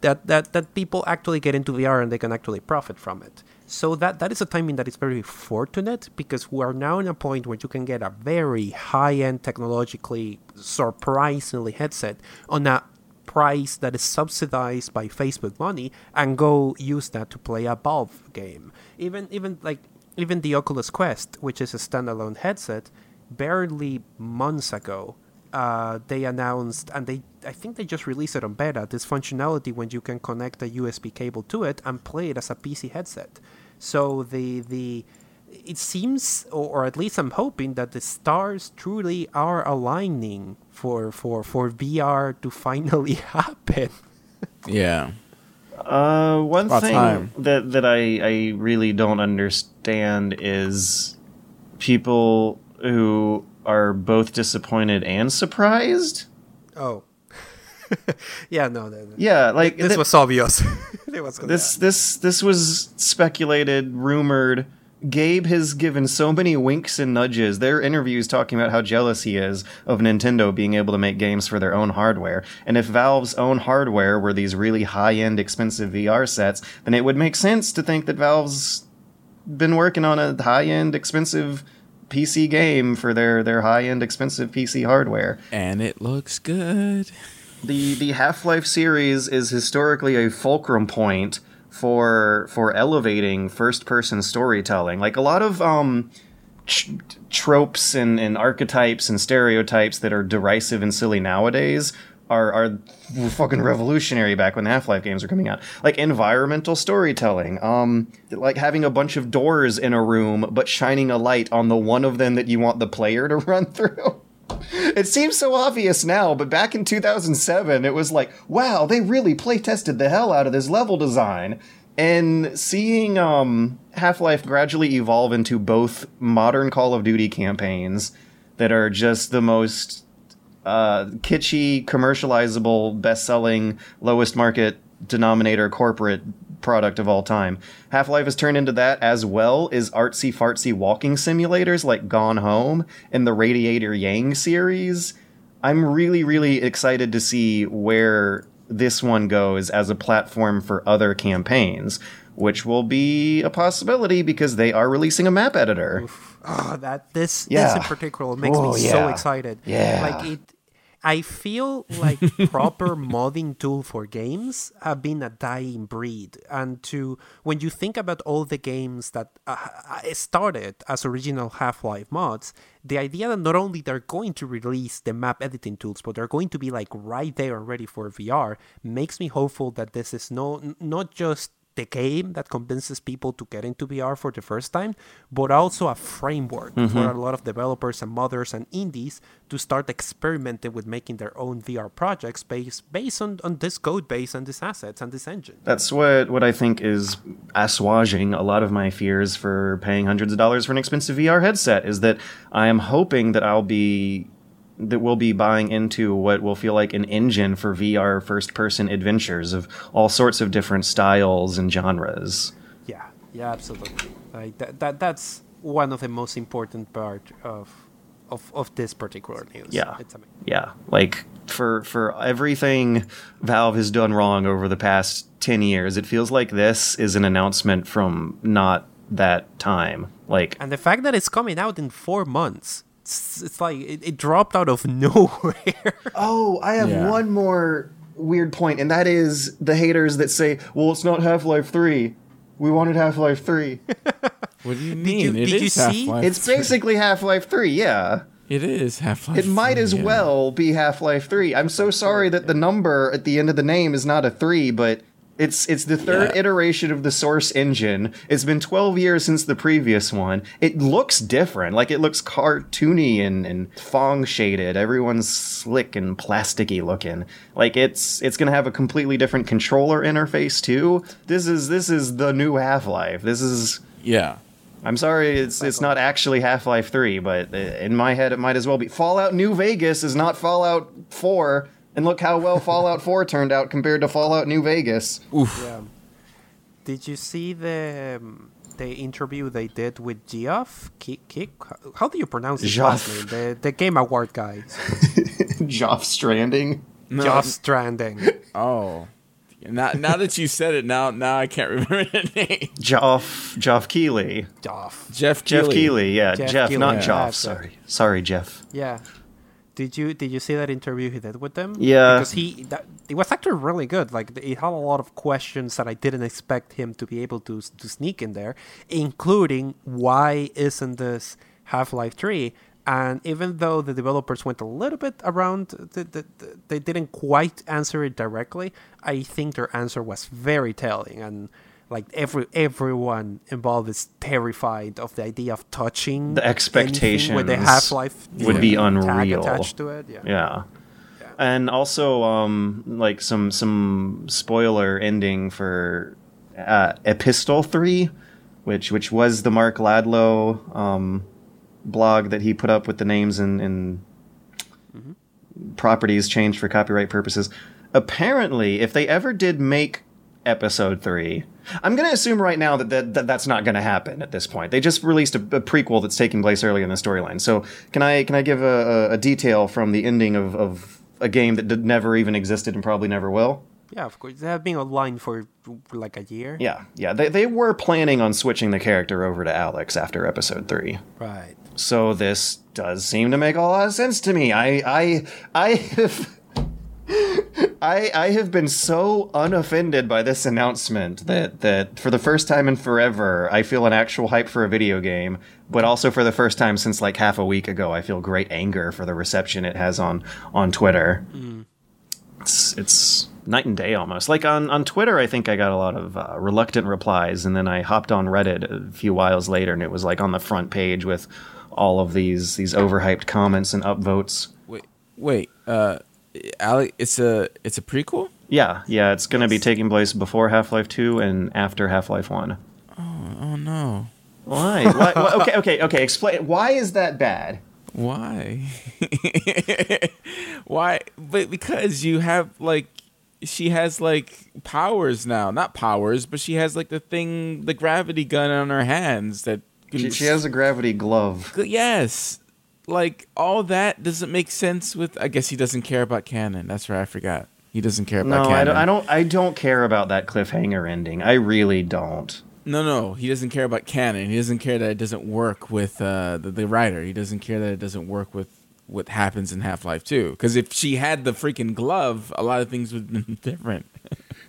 that that that people actually get into vr and they can actually profit from it so that that is a timing that is very fortunate because we are now in a point where you can get a very high-end technologically surprisingly headset on a price that is subsidized by Facebook money and go use that to play a Valve game. Even even like even the Oculus Quest, which is a standalone headset, barely months ago, uh, they announced and they I think they just released it on beta this functionality when you can connect a USB cable to it and play it as a PC headset. So the the it seems, or, or at least I'm hoping that the stars truly are aligning for for for VR to finally happen. Yeah. Uh, one about thing time. that that I I really don't understand is people who are both disappointed and surprised. Oh, yeah, no, no, no. Yeah, like this th- was obvious. was this this this was speculated, rumored. Gabe has given so many winks and nudges. Their interviews talking about how jealous he is of Nintendo being able to make games for their own hardware. And if Valve's own hardware were these really high-end, expensive VR sets, then it would make sense to think that Valve's been working on a high-end, expensive PC game for their their high-end, expensive PC hardware And it looks good. The the Half-Life series is historically a fulcrum point for for elevating first-person storytelling. Like a lot of um tr- tropes and, and archetypes and stereotypes that are derisive and silly nowadays are are fucking revolutionary back when the Half-Life games were coming out. Like environmental storytelling, um like having a bunch of doors in a room but shining a light on the one of them that you want the player to run through. It seems so obvious now, but back in 2007, it was like, wow, they really play tested the hell out of this level design. And seeing um, Half Life gradually evolve into both modern Call of Duty campaigns that are just the most uh, kitschy, commercializable, best selling, lowest market denominator corporate product of all time. Half Life has turned into that as well as artsy fartsy walking simulators like Gone Home and the Radiator Yang series. I'm really, really excited to see where this one goes as a platform for other campaigns, which will be a possibility because they are releasing a map editor. Oh, that this Yeah. this in particular makes Oh, me so excited. Yeah. Like it I feel like proper modding tool for games have been a dying breed. And to when you think about all the games that uh, uh, started as original Half-Life mods, the idea that not only they're going to release the map editing tools, but they're going to be like right there and ready for VR makes me hopeful that this is no not just the game that convinces people to get into VR for the first time, but also a framework mm-hmm. for a lot of developers and modders and indies to start experimenting with making their own VR projects based based on, on this code base and these assets and this engine. That's what what I think is assuaging a lot of my fears for paying hundreds of dollars for an expensive VR headset is that I am hoping that I'll be that we'll be buying into what will feel like an engine for VR first person adventures of all sorts of different styles and genres. Yeah, yeah, absolutely. Like that, that that's one of the most important part of of, of this particular news. Yeah. it's amazing. Yeah, like for for everything Valve has done wrong over the past 10 years, it feels like this is an announcement from not that time. Like And the fact that it's coming out in four months, it's, it's like it, it dropped out of nowhere. Oh, I have Yeah. one more weird point, and that is the haters that say, "Well, it's not Half Life Three. We wanted Half Life Three. What do you you- mean? It did you see? Half-Life It's 3. basically Half Life Three. Yeah, It is Half Life. it might as well be Half Life Three. I'm so sorry that the number at the end of the name is not a three, but." It's it's the third Yeah. iteration of the source engine. It's been 12 years since the previous one. It looks different. Like it looks cartoony and, and Phong shaded. Everyone's slick and plasticky looking. Like it's it's gonna have a completely different controller interface too. This is this is the new Half Life. This is Yeah. I'm sorry, it's it's not actually Half Life Three, but uh, in my head it might as well be. Fallout New Vegas is not Fallout Four, and look how well Fallout Four turned out compared to Fallout New Vegas. yeah. Did you see the um, the interview they did with Geoff? Kick, Kick? How do you pronounce his last name? The the Game Award guy. Geoff Stranding. Geoff Stranding. Oh. Now, now that you said it, now now I can't remember the name. Geoff Geoff Keighley. Geoff. Jeff Jeff Keighley. Keighley, yeah, Jeff Jeff, Keighley, not yeah. Geoff. That's it. Sorry, sorry, Jeff. Yeah. Did you did you see that interview he did with them? Yeah. Because he that, it was actually really good. Like it had a lot of questions that I didn't expect him to be able to to sneak in there, including why isn't this Half Life Three? And even though the developers went a little bit around, the, the, the, they didn't quite answer it directly. I think their answer was very telling and. Like every everyone involved is terrified of the idea of touching The expectation with the Half Life would be unreal. attached to it. Yeah. Yeah. And also, um, like some some spoiler ending for uh, Epistle Three, which which was the Marc Laidlaw um, blog that he put up with the names and, and properties changed for copyright purposes. Apparently, if they ever did make Episode Three, I'm going to assume right now that, that, that that's not going to happen at this point. They just released a, a prequel that's taking place early in the storyline. So can I can I give a, a, a detail from the ending of, of a game that did, never even existed and probably never will? Yeah, of course. They have been online for like a year. Yeah, yeah. They they were planning on switching the character over to Alyx after Episode Three. Right. So this does seem to make a lot of sense to me. I I I have I I have been so unoffended by this announcement that that for the first time in forever I feel an actual hype for a video game, but also for the first time since like half a week ago I feel great anger for the reception it has on on Twitter. It's it's night and day almost. Like on on Twitter I think I got a lot of uh, reluctant replies and then I hopped on Reddit a few whiles later and it was like on the front page with all of these these overhyped comments and upvotes. Wait, wait. Uh, Alec, it's a it's a prequel. Yeah, yeah, it's going to be taking place before Half Life 2 and after Half Life 1. Oh no. Why? why? why- Okay, okay, okay. Explain. Why is that bad? Why? Why? But because you have like she has like powers now. Not powers, but she has like the thing, the gravity gun on her hands that. She, she has a gravity glove. Yes. Like all that doesn't make sense with. I guess he doesn't care about canon. That's right. I forgot. He doesn't care No, about I canon. don't, I don't. I don't care about that cliffhanger ending. I really don't. No, no, he doesn't care about canon. He doesn't care that it doesn't work with uh, the, the writer. He doesn't care that it doesn't work with what happens in Half Life 2. Because if she had the freaking glove, a lot of things would have been different.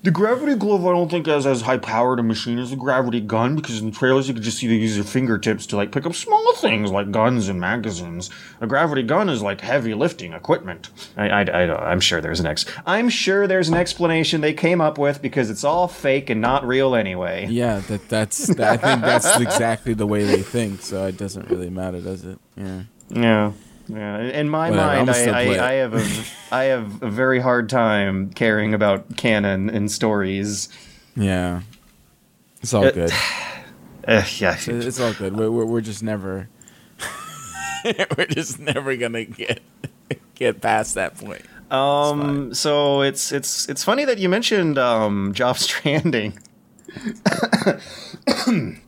The gravity glove, I don't think has as high powered a machine as the gravity gun because in the trailers you could just see they use their fingertips to like pick up small things like guns and magazines. A gravity gun is like heavy lifting equipment. I, I, I, I'm sure there's an ex. I'm sure there's an explanation they came up with because it's all fake and not real anyway. Yeah, that that's. I think that's exactly the way they think. So it doesn't really matter, does it? Yeah. Yeah. Yeah, in my mind, I. I, I have a, I have a very hard time caring about canon and stories. Yeah. It's all good. Uh, yeah, It's all good. We're we're, we're just never. we're just never gonna get get past that point. Um, so it's it's it's funny that you mentioned um, Geoff Stranding,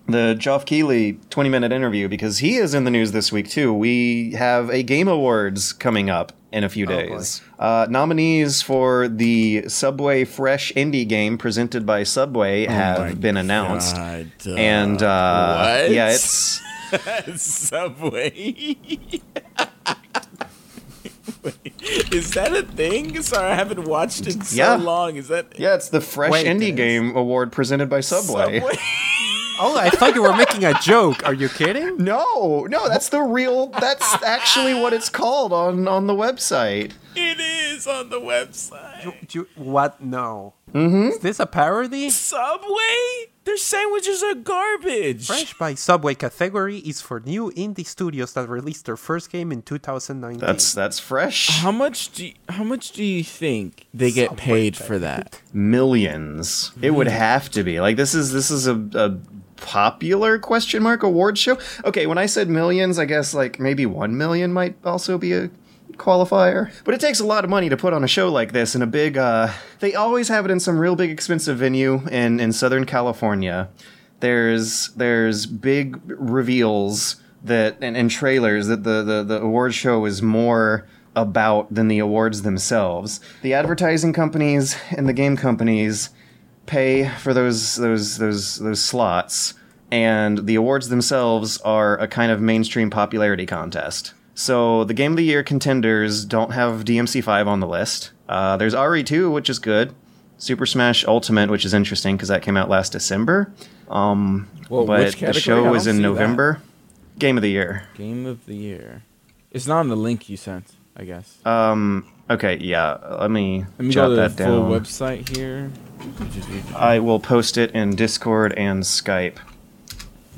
the Geoff Keighley twenty minute interview because he is in the news this week too. We have a Game Awards coming up in a few days. uh, nominees for the Subway Fresh Indie Game presented by Subway Oh have been announced, God, uh, and uh, what? yeah, it's. Subway. Wait, is that a thing? Sorry, I haven't watched it in so Yeah. long. Is that Yeah, it's the Fresh Wait, Indie Game Award presented by Subway. Oh, I thought you were making a joke. Are you kidding? No, no, that's the real. That's actually what it's called on on the website. It is on the website. Do you- what? No. Mm-hmm. Is this a parody? Subway? Their sandwiches are garbage. Fresh by Subway category is for new indie studios that released their first game in 2019. That's that's fresh. How much do you, how much do you think they get Subway paid for that? Millions. It would have to be like this is this is a, a popular question mark award show. Okay, when I said millions, I guess like maybe one million might also be a qualifier. But it takes a lot of money to put on a show like this in a big. uh They always have it in some real big expensive venue in in Southern California. There's there's big reveals that and, and trailers that the, the the award show is more about than the awards themselves. The advertising companies and the game companies pay for those those those those slots and the awards themselves are a kind of mainstream popularity contest. So the game of the year contenders don't have DMC5 on the list. Uh, there's RE2, which is good. Super Smash Ultimate, which is interesting because that came out last December. Um, Well, but which the show is in see that. November. Game of the year. Game of the year. It's not on the link you sent. I guess. Um. Okay. Yeah. Let me, Let me jot go to the that full down. website here. I will post it in Discord and Skype.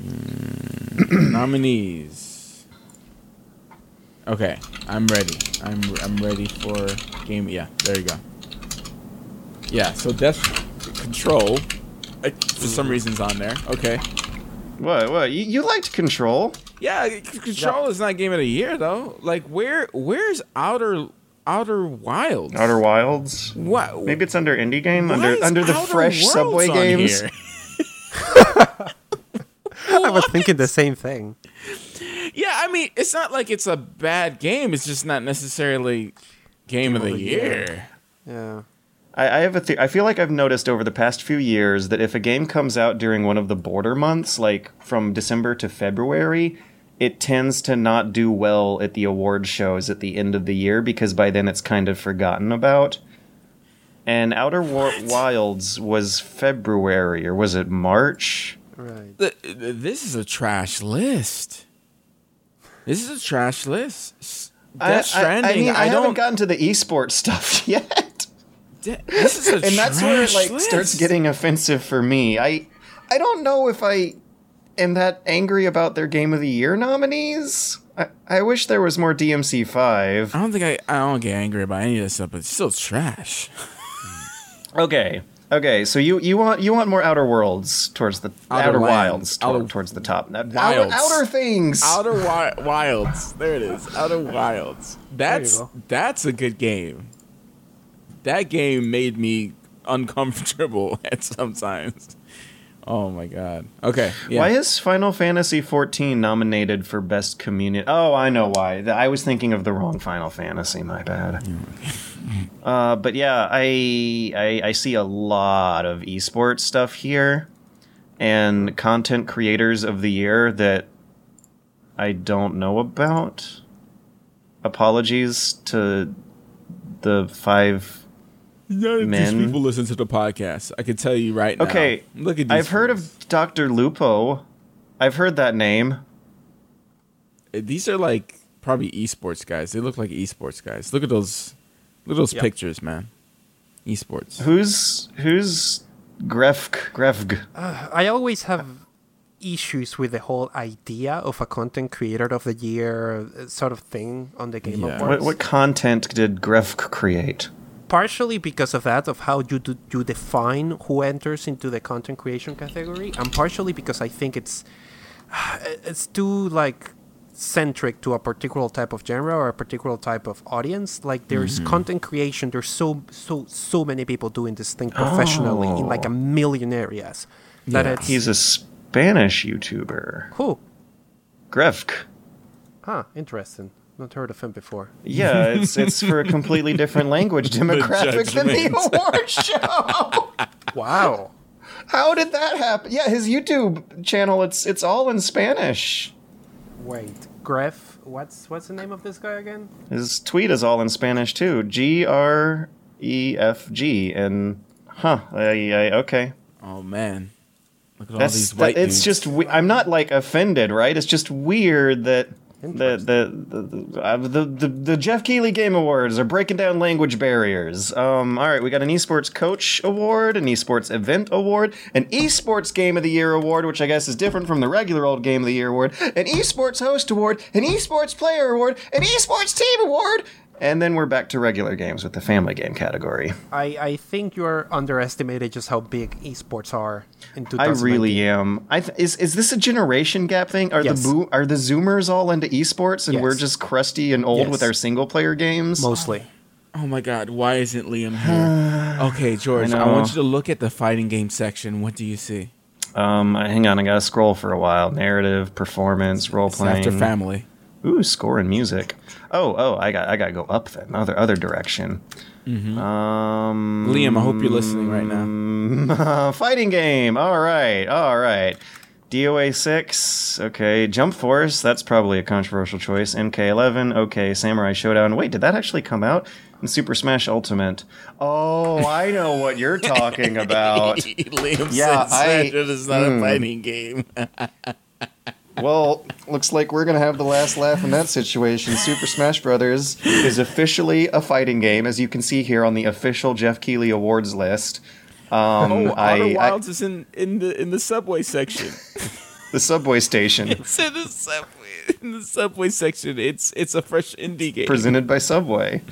Nominees. Okay, I'm ready. I'm I'm ready for game. Yeah, there you go. Yeah, so Death Control, uh, for some reasons on there. Okay. What? What? You, you liked Control? Yeah, c- Control is not game of the year though. Like where where's Outer Outer Wilds? Outer Wilds? What? Maybe it's under indie game why under is under the Outer fresh Worlds Subway on games. here? I was thinking the same thing. Yeah, I mean, it's not like it's a bad game. It's just not necessarily game, of the year. Yeah. I, I have a th- I feel like I've noticed over the past few years that if a game comes out during one of the border months, like from December to February, it tends to not do well at the award shows at the end of the year because by then it's kind of forgotten about. And Outer War- Wilds was February, or was it March? Right. Th- th- This is a trash list. This is a trash list. S- Death Stranding. I, mean, I, don't. haven't gotten to the esports stuff yet. De- this is a and that's where it trash like list. starts getting offensive for me. I I don't know if I am that angry about their game of the year nominees. I, I wish there was more DMC five. I don't think I. I don't get angry about any of this stuff, but it's still trash. Okay. Okay, so you, you want you want more Outer Worlds towards the Outer Outer, Wilds toward, Outer- towards the top. Outer, Wilds. outer things. Outer wi- Wilds. There it is. Outer Wilds. That's that's a good game. That game made me uncomfortable at sometimes. Oh my god. Okay. Yeah. Why is Final Fantasy XIV nominated for best community? Oh, I know why. I was thinking of the wrong Final Fantasy. My bad. uh, but yeah, I, I I see a lot of esports stuff here, and content creators of the year that I don't know about. Apologies to the five None of these people listen to the podcast. I can tell you right now. Okay, Look at these. I've heard of Dr. Lupo. I've heard that name. these are like probably esports guys. They look like esports guys. Look at those. Look at those Yep. pictures, man. Esports. Who's who's Grefg Grefg? I always have issues with the whole idea of a content creator of the year uh, sort of thing on the Game Yeah. Awards. What what content did Grefg create? Partially because of that of how you do, you define who enters into the content creation category and partially because i think it's it's too like centric to a particular type of genre or a particular type of audience like there's mm-hmm. content creation there's so so so many people doing this thing professionally in like a oh. million areas that Yeah. it's He's a Spanish YouTuber. who Grefg. huh interesting not heard of him before Yeah, it's it's for a completely different language demographic than the judgment. award show. wow How did that happen? Yeah, his YouTube channel it's it's all in Spanish. wait gref what's what's the name of this guy again His tweet is all in Spanish too. G R E F G and huh, I, I, okay. Oh man. Look at all That's these that, it's dudes. just we- I'm not like offended, right? It's just weird that the the the uh, the the the Geoff Keighley Game Awards are breaking down language barriers. Um, all right, we got an esports coach award, an esports event award, an esports game of the year award, which I guess is different from the regular old game of the year award, an esports host award, an esports player award, an esports team award, and then we're back to regular games with the family game category. I, I think you're underestimated just how big esports are in I really am. I th- is is this a generation gap thing? Are Yes. the boo- are the Zoomers all into esports and we're just crusty and old Yes. with our single player games? mostly. Oh my god, why isn't Liam here? okay, George, I, know. want you to look at the fighting game section. What do you see? Um, hang on, I gotta scroll for a while. Narrative, performance, role It's playing. after family. Ooh, score and music. Oh, oh, I got I gotta go up then, other other direction. Um, Liam, I hope you're listening right now. fighting game. All right, all right. DOA six. Okay, Jump Force. That's probably a controversial choice. MK11. Okay, Samurai Shodown. Wait, did that actually come out? And Super Smash Ultimate. Oh, I know what you're talking about. Liam Yeah, said I- Smash is not mm. a fighting game. Well, looks like we're gonna have the last laugh in that situation. Super Smash Brothers is officially a fighting game, as you can see here on the official Geoff Keighley Awards list. Um, oh, I, Outer I- Wilds is in, in the in the subway section. the subway station it's in the subway in the subway section. It's it's a fresh indie game. presented by Subway.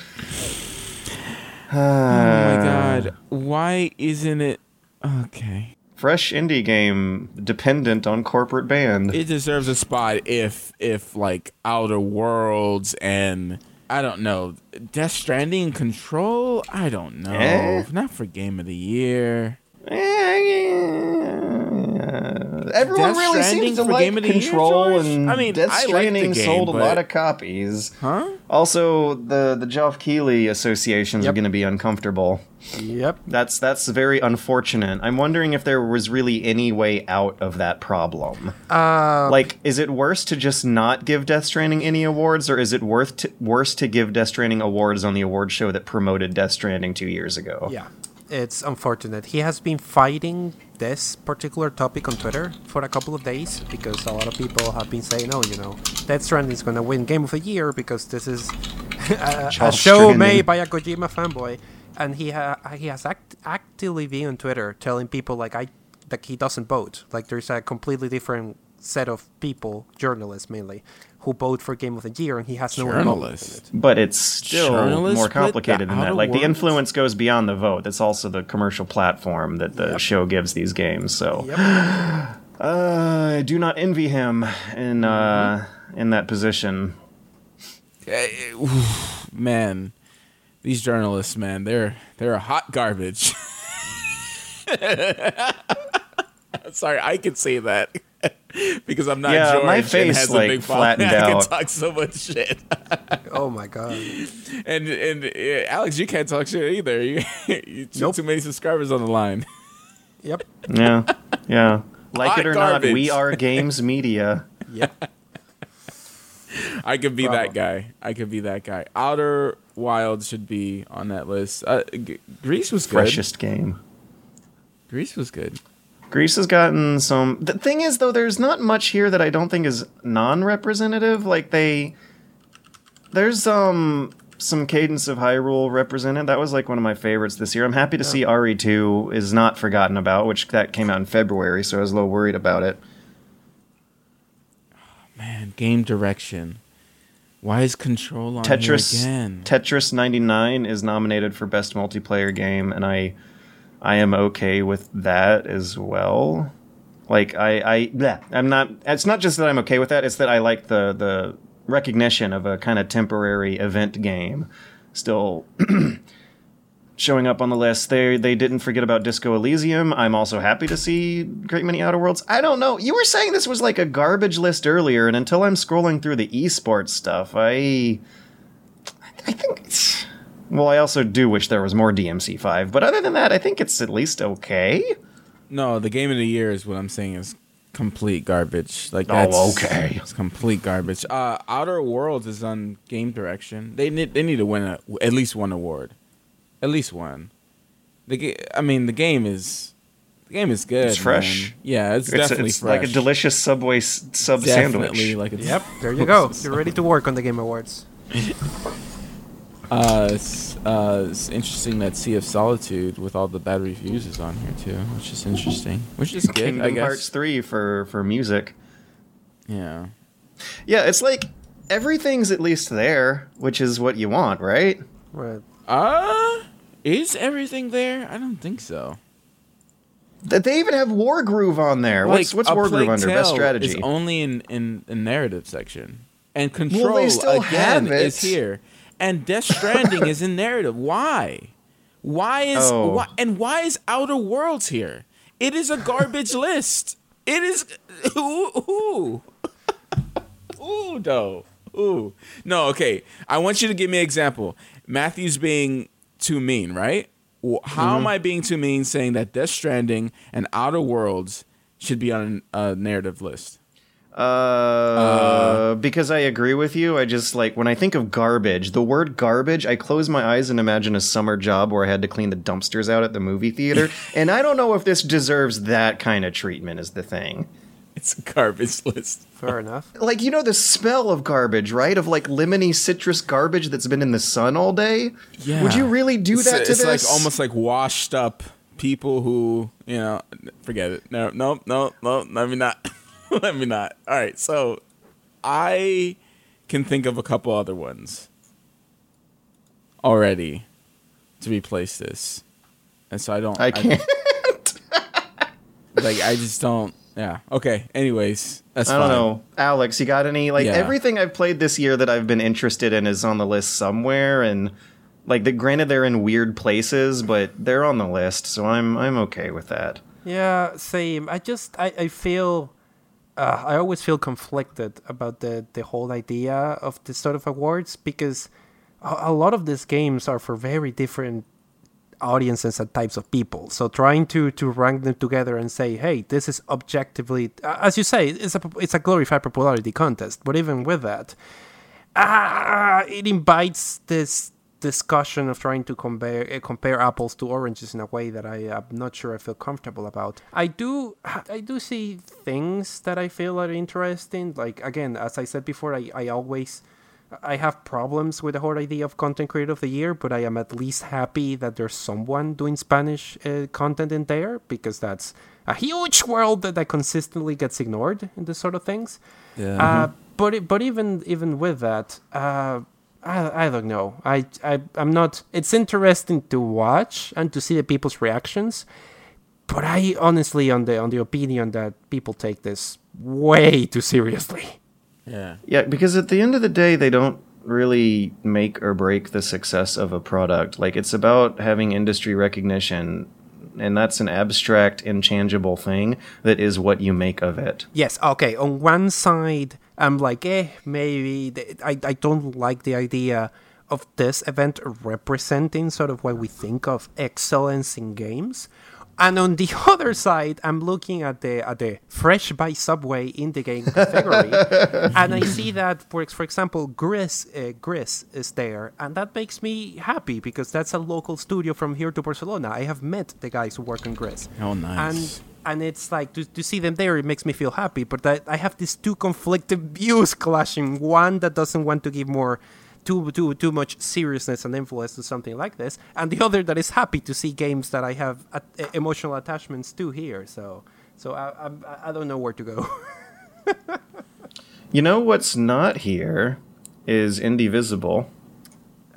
oh my god! Why isn't it okay? Fresh indie game dependent on corporate band. It deserves a spot if if like Outer Worlds and I don't know Death Stranding Control. I don't know. Eh? Not for Game of the Year. Yeah. Everyone Death really Stranding seems to like Game of the Year, Control, George? and I mean, Death I like Stranding game, sold a but- lot of copies. Huh? Also, the the Geoff Keighley associations are going to be uncomfortable. Yep. That's that's very unfortunate. I'm wondering if there was really any way out of that problem. Uh, like, is it worse to just not give Death Stranding any awards, or is it worth to, worse to give Death Stranding awards on the award show that promoted Death Stranding two years ago? yeah, it's unfortunate. He has been fighting this particular topic on Twitter for a couple of days because a lot of people have been saying, "Oh, you know, Death Stranding is going to win Game of the Year because this is a, a show made by a Kojima fanboy." And he ha- he has act- actively been on Twitter telling people like I that he doesn't vote. Like there's a completely different set of people, journalists mainly, who vote for Game of the Year, and he has no involvement in Journalists. it. But it's still Journalists more complicated than that. Outer Like the influence goes beyond the vote. It's also the commercial platform that the show gives these games. So Yep. uh, I do not envy him in uh, in that position. Oof, man, these journalists, man, they're they're a hot garbage. Sorry, I can say that because I'm not Yeah, George my and face, has like, a big following. flattened I can talk so much shit, Oh my god. and and uh, Alex, you can't talk shit either. You, you too, Nope. too many subscribers on the line. Yep. Yeah, yeah. Like Hot it or garbage. not, we are games media. Yep. I could be Bravo. that guy. I could be that guy. Outer Wilds should be on that list. Uh, G- Gris was good. Freshest game. Gris was good. Gris has gotten some. The thing is, though, there's not much here that I don't think is non-representative. Like they, there's um some Cadence of Hyrule represented. That was like one of my favorites this year. I'm happy to see RE2 is not forgotten about, which that came out in February, so I was a little worried about it. Man, game direction. Why is Control on Tetris again? Tetris 99 is nominated for best multiplayer game, and I I am okay with that as well. Like I I bleh, I'm not. It's not just that I'm okay with that. It's that I like the the recognition of a kind of temporary event game still showing up on the list. They they didn't forget about Disco Elysium. I'm also happy to see Great Many Outer Worlds. I don't know. You were saying this was like a garbage list earlier, and until I'm scrolling through the esports stuff, I I think. Well, I also do wish there was more DMC5, but other than that, I think it's at least okay. no, the game of the year is what I'm saying is complete garbage. Like Oh, that's okay. It's complete garbage. Uh, Outer Worlds is on game direction. They need they need to win a, at least one award, at least one. The ga- I mean, the game is the game is good. It's fresh. man. Yeah, it's, It's, definitely it's fresh. like a delicious Subway s- sub Definitely sandwich. like it's Yep. There you go. You're ready to work on the Game Awards. Uh, it's, uh, it's interesting that Sea of Solitude with all the bad reviews is on here too, which is interesting. Which is good, Kingdom I guess. Hearts 3 for, for music. Yeah. Yeah, it's like everything's at least there, which is what you want, right? Right. Uh, is everything there? I don't think so. That they even have Wargroove on there. what's what's Wargroove under? Best strategy. Is only in in the narrative section, and Control still again is here, and Death Stranding is in narrative. Why? Why is Oh. why, and why is Outer Worlds here? It is a garbage list. It is ooh ooh ooh no ooh no. Okay, I want you to give me an example. Matthew's being too mean, right? How Mm-hmm. am I being too mean saying that Death Stranding and Outer Worlds should be on a narrative list? Uh, because I agree with you. I just like when I think of garbage, the word garbage, I close my eyes and imagine a summer job where I had to clean the dumpsters out at the movie theater. and I don't know if this deserves that kind of treatment, is the thing. It's a garbage list. Fair enough. Like you know the smell of garbage, right? Of like lemony citrus garbage that's been in the sun all day. Yeah. Would you really do It's, that to it's this? like almost like washed up people who you know. Forget it. No, no, no, no. Let me not. let me not. All right. So, I can think of a couple other ones already to replace this, and so I don't. I can't. like I just don't. Yeah. Okay. Anyways, that's I don't fine. know, Alex. You got any like Yeah. everything I've played this year that I've been interested in is on the list somewhere, and like the granted they're in weird places, but they're on the list, so I'm I'm okay with that. Yeah, same. I just I, I feel uh, I always feel conflicted about the the whole idea of this sort of awards because a, a lot of these games are for very different audiences and types of people. So trying to to rank them together and say, hey, this is objectively, as you say, it's a it's a glorified popularity contest. But even with that, ah, it invites this discussion of trying to compare uh, compare apples to oranges in a way that I am not sure I feel comfortable about. I do I do see things that I feel are interesting. Like again, as I said before, I, I always I have problems with the whole idea of content creator of the year, but I am at least happy that there's someone doing Spanish uh, content in there because that's a huge world that, that consistently gets ignored in this sort of things. Yeah. Uh, but it, but even even with that, uh, I I don't know. I I I'm not. It's interesting to watch and to see the people's reactions, but I honestly on the on the opinion that people take this way too seriously. Yeah. Yeah, because at the end of the day, they don't really make or break the success of a product. Like it's about having industry recognition, and that's an abstract, inchangeable thing that is what you make of it. Yes, okay. On one side, I'm like, eh, maybe th- I I don't like the idea of this event representing sort of what we think of excellence in games. And on the other side, I'm looking at the at the fresh by Subway in the game category, and I see that, for for example, Gris uh, Gris is there, and that makes me happy because that's a local studio from here to Barcelona. I have met the guys who work on Gris. Oh, nice. And and it's like to, to see them there it makes me feel happy but I, I have these two conflicting views clashing one that doesn't want to give more too too too much seriousness and influence to something like this and the other that is happy to see games that i have at, emotional attachments to here so so i I'm- i, I don't know where to go You know what's not here is Indivisible.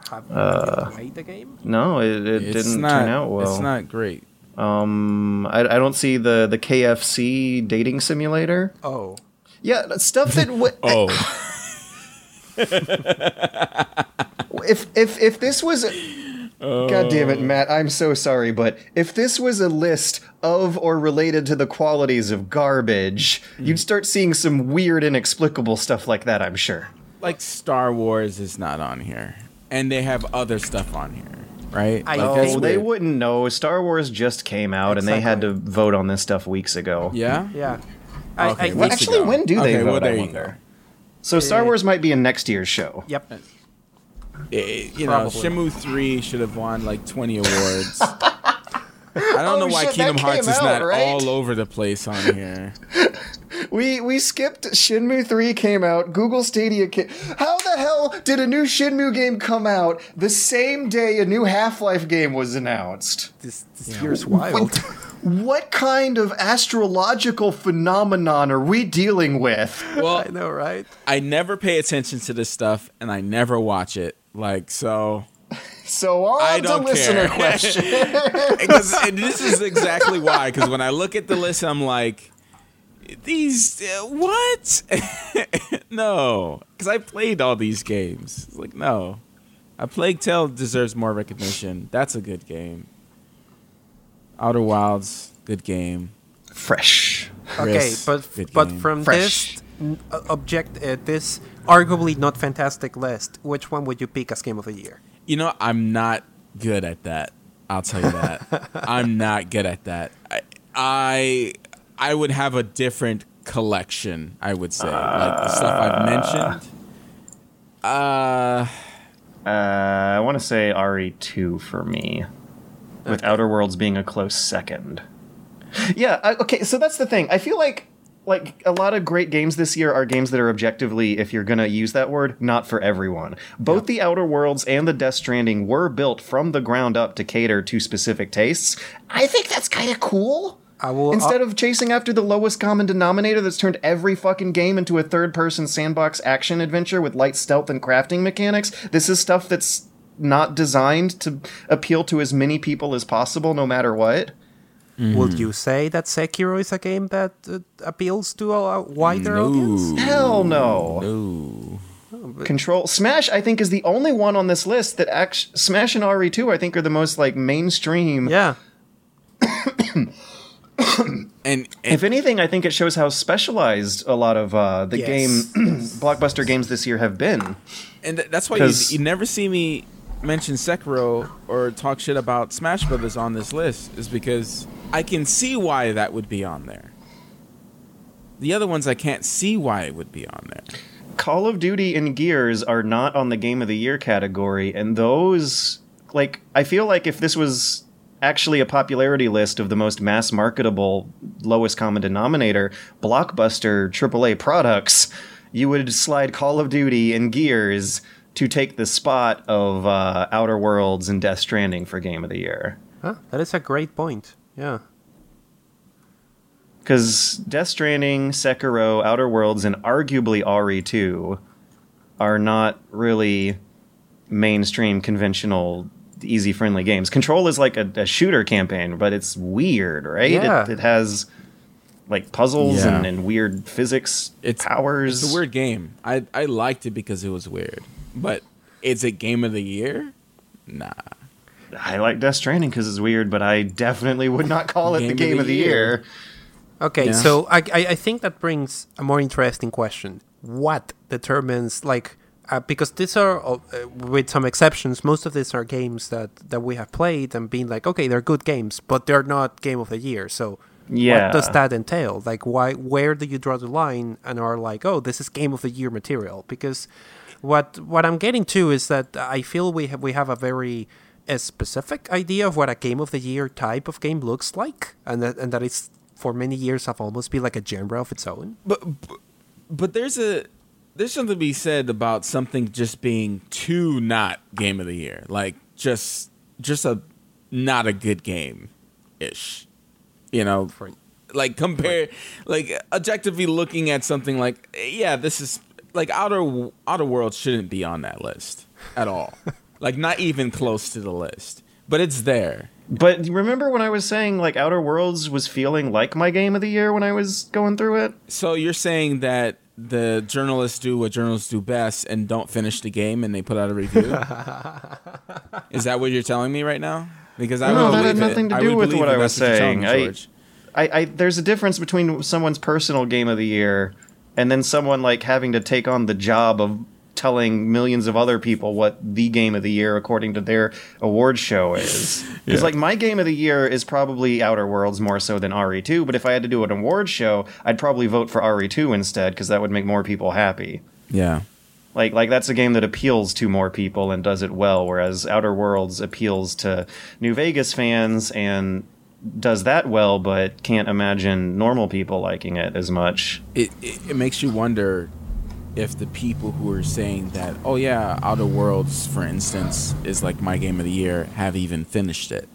have you played the game No, it, it didn't not, turn out well. It's not great. Um, I, I don't see the the KFC dating simulator. oh Yeah, stuff that w- Oh. if if if this was God damn it, Matt, I'm so sorry, but if this was a list of or related to the qualities of garbage, hmm. you'd start seeing some weird inexplicable stuff like that, I'm sure. like Star Wars is not on here, and they have other stuff on here, right? I like, know. Oh, they weird. wouldn't know. Star Wars just came out and they had to vote on this stuff weeks ago. Yeah. yeah I, Okay, I weeks Well, actually, ago. when do they Okay, well, vote? there I you wonder. So Star Wars might be in next year's show. yep Eh, you know, Probably. Shenmue Three should have won like twenty awards. I don't know Oh, why shit, Kingdom Hearts came is not right? all over the place on here. We we skipped Shenmue 3 came out, Google Stadia came How the hell did a new Shenmue game come out the same day a new Half-Life game was announced? this, this year's wild What kind of astrological phenomenon are we dealing with? Well, i know right I never pay attention to this stuff, and I never watch it. Like so, So on I to don't listener care. question. because and this is exactly why. Because when I look at the list, I'm like, these uh, what? no, because I played all these games. It's like no, a Plague Tale deserves more recognition. That's a good game. Outer Wilds, good game. Fresh. Okay, but good but game. from Fresh. this uh, object, uh, this arguably not fantastic list, which one would you pick as game of the year? You know, I'm not good at that. I'll tell you that. I'm not good at that. I, I I would have a different collection. I would say, like the stuff I've mentioned. Uh, Uh, I want to say RE2 for me, with Outer Worlds being a close second. Yeah, I, okay, so that's the thing. I feel like like a lot of great games this year are games that are objectively, if you're gonna use that word, not for everyone. Both the Outer Worlds and the Death Stranding were built from the ground up to cater to specific tastes. I think that's kind of cool. I will Instead uh, of chasing after the lowest common denominator that's turned every fucking game into a third person sandbox action adventure with light stealth and crafting mechanics, this is stuff that's not designed to appeal to as many people as possible, no matter what. Would you say that Sekiro is a game that uh, appeals to a wider audience? Hell no. Ooh. Control Smash, I think, is the only one on this list that act- Smash and RE2, I think, are the most like mainstream. Yeah. And, and If anything, I think it shows how specialized a lot of uh, the Yes. game blockbuster games this year have been. and th- that's why you, 'Cause- you never see me mention Sekiro or talk shit about Smash Brothers on this list is because I can see why that would be on there. The other ones I can't see why it would be on there. Call of Duty and Gears are not on the Game of the Year category, and those, like, I feel like if this was actually a popularity list of the most mass marketable, lowest common denominator, blockbuster AAA products, you would slide Call of Duty and Gears to take the spot of uh, Outer Worlds and Death Stranding for Game of the Year. Huh? That is a great point. Yeah. Because Death Stranding, Sekiro, Outer Worlds, and arguably RE2 are not really mainstream, conventional, easy friendly games. Control is like a, a shooter campaign, but it's weird, right? Yeah. It, it has like puzzles Yeah. and, and weird physics It's powers. It's a weird game. I I liked it because it was weird, but is it game of the year? Nah. I like Death Stranding because it's weird, but I definitely would not call it the game of the year. Okay, Yeah. so I, I I think that brings a more interesting question. What determines like uh, because these are uh, with some exceptions, most of these are games that that we have played and been like, okay, they're good games, but they're not game of the year. So Yeah. what does that entail? Like, why? Where do you draw the line and are like, oh, this is game of the year material? Because what what I'm getting to is that I feel we have we have a very a specific idea of what a game of the year type of game looks like, and that and that it's for many years have almost been like a genre of its own. But but- there's a there's something to be said about something just being too not game of the year, like just just a not a good game ish. You know, For- like compare like objectively looking at something like yeah, this is like outer outer world shouldn't be on that list at all. like not even close to the list. But it's there. But remember when I was saying like Outer Worlds was feeling like my game of the year when I was going through it? So you're saying that the journalists do what journalists do best and don't finish the game and they put out a review? Is that what you're telling me right now? Because I No, that had believe it. nothing to do with what I was that's you're telling saying. I- I, I there's a difference between someone's personal game of the year and then someone like having to take on the job of telling millions of other people what the game of the year according to their award show is. Because Yeah. like my game of the year is probably Outer Worlds more so than RE2, but if I had to do an award show, I'd probably vote for RE2 instead because that would make more people happy. yeah. Like like that's a game that appeals to more people and does it well, whereas Outer Worlds appeals to New Vegas fans and does that well, but can't imagine normal people liking it as much. It, it it makes you wonder if the people who are saying that, oh yeah, Outer Worlds, for instance, is like my game of the year, have even finished it.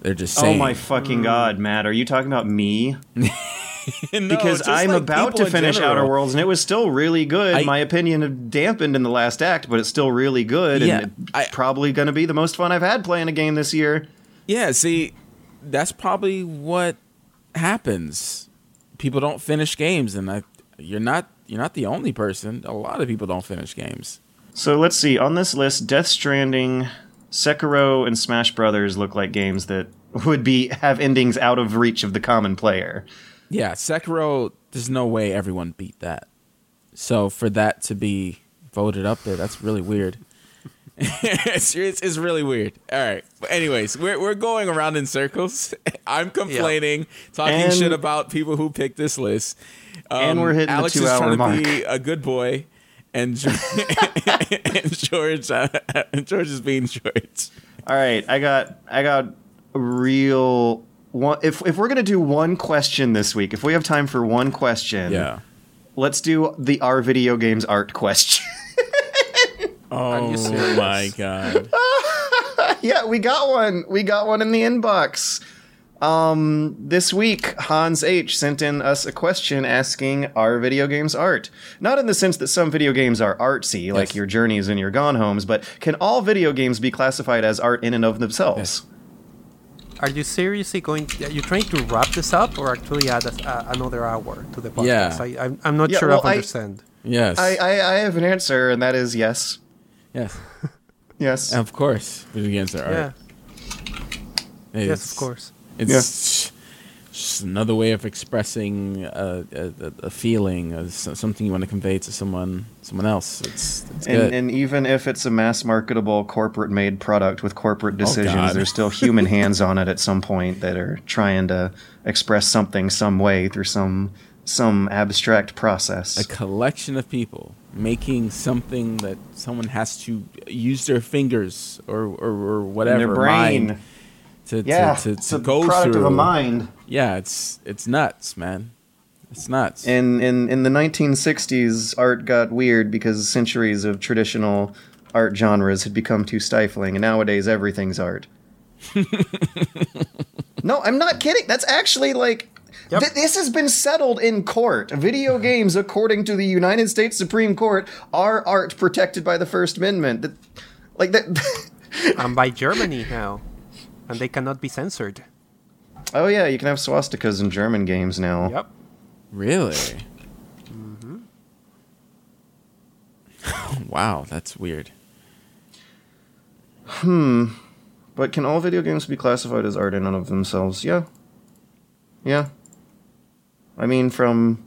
They're just oh saying. Oh my fucking mm. god, Matt! Are you talking about me? No, Because I'm like about to finish general. Outer Worlds, and it was still really good. I- My opinion dampened in the last act, but it's still really good, Yeah, and it's I- probably going to be the most fun I've had playing a game this year. Yeah, see, that's probably what happens. People don't finish games, and I, you're not you're not the only person. A lot of people don't finish games. So let's see. On this list, Death Stranding, Sekiro, and Smash Brothers look like games that would be have endings out of reach of the common player. Yeah, Sekiro. There's no way everyone beat that. So for that to be voted up there, that's really weird. it's, it's it's really weird. All right. But anyways, we're we're going around in circles. I'm complaining, talking And- shit about people who picked this list. Um, And we're hitting the Alex is two-hour trying to be a good boy, and, Ge- and George uh, George is being George. All right, I got I got real one, if if we're gonna do one question this week, if we have time for one question, Yeah. let's do the our video games art question. Oh you serious? my god. yeah, we got one. We got one in the inbox. Um, this week, Hans H sent in us a question asking, "Are video games art?" Not in the sense that some video games are artsy, like your journeys and your gone homes, but can all video games be classified as art in and of themselves? Are you seriously going? Are you trying to wrap this up, or actually add a, uh, another hour to the podcast? Yeah. I, I'm, I'm not Yeah, sure well, I I- understand. Yes. I, I I have an answer, and that is yes, yes. yes. Of course. Video games are Yeah. art. Yes, It's- of course. It's just another way of expressing a, a, a- a feeling, a, s- something you want to convey to someone, someone else. It's, it's good. And, and even if it's a mass marketable corporate made product with corporate oh, decisions, God. there's still human hands on it at some point that are trying to express something some way through some some abstract process. a collection of people making something that someone has to use their fingers or, or, or whatever their brain. to, yeah, to, to, it's to a go product through. of a mind. Yeah, it's it's nuts, man. It's nuts. In in in the 1960s, art got weird because centuries of traditional art genres had become too stifling, and nowadays everything's art. no, I'm not kidding. That's actually like. Yep. th- this has been settled in court. Video games, according to the United States Supreme Court, are art protected by the First Amendment. That, like that. I'm by Germany now, and they cannot be censored. oh yeah, you can have swastikas in German games now. Yep. really? Mm-hmm. wow, that's weird. Hmm. But can all video games be classified as art in and of themselves? Yeah. Yeah. I mean, from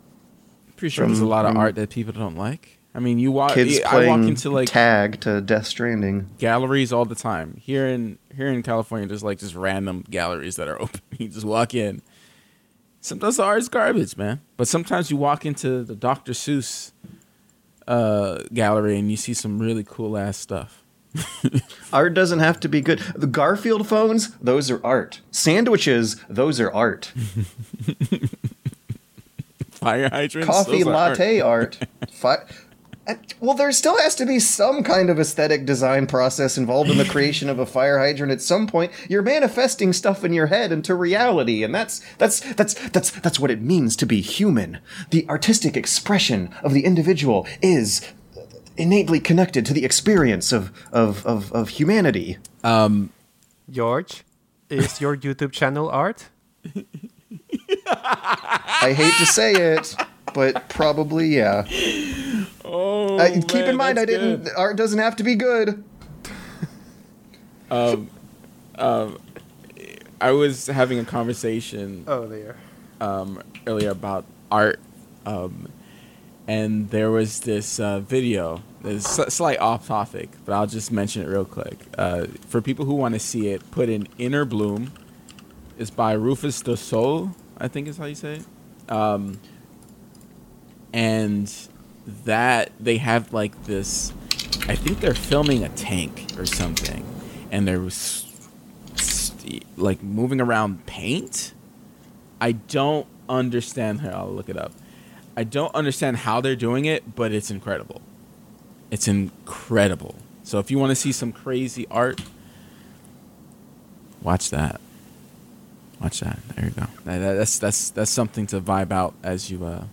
Pretty sure there's a lot of art that people don't like. I mean, you walk. kids I playing walk into like tag to Death Stranding. galleries all the time. Here in here in California, there's like just random galleries that are open. You just walk in. Sometimes the art is garbage, man. But sometimes you walk into the Dr. Seuss uh, gallery and you see some really cool ass stuff. Art doesn't have to be good. The Garfield phones, those are art. Sandwiches, those are art. Fire hydrants. Coffee those are art. latte art. Fi- well, there still has to be some kind of aesthetic design process involved in the creation of a fire hydrant. At some point, you're manifesting stuff in your head into reality, and that's that's that's that's that's what it means to be human. The artistic expression of the individual is innately connected to the experience of of of, of humanity. Um, George, is your YouTube channel art? I hate to say it, but probably yeah. Oh, Uh, keep man, in mind, I didn't. good. Art doesn't have to be good. um, um, I was having a conversation Oh, there. um, earlier about art, um, and there was this uh, video. It's a slight off topic, but I'll just mention it real quick. Uh, for people who want to see it, put in Inner Bloom. It's by Rüfüs Du Sol, I think is how you say it. Um, and that they have like this. I think they're filming a tank or something, and there was st- like moving around paint. I don't understand how I'll look it up. I don't understand how they're doing it, but it's incredible. It's incredible. So if you want to see some crazy art, watch that. Watch that. There you go. That- that- That's that's that's something to vibe out as you. Uh,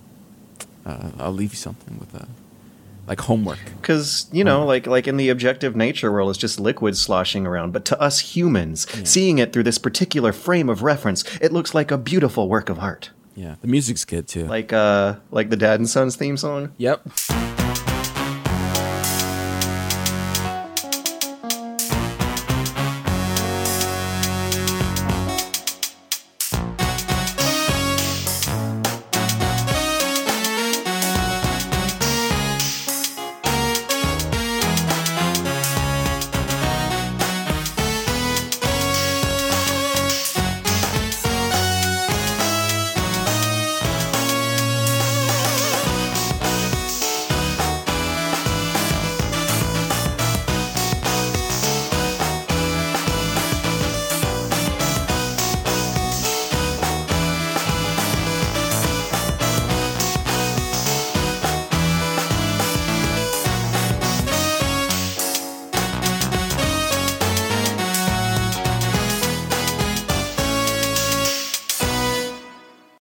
uh, I'll leave you something with uh, like homework. because you know like like in the objective nature world it's just liquid sloshing around but to us humans seeing it through this particular frame of reference it looks like a beautiful work of art Yeah, the music's good too. like uh like the dad and sons theme song yep.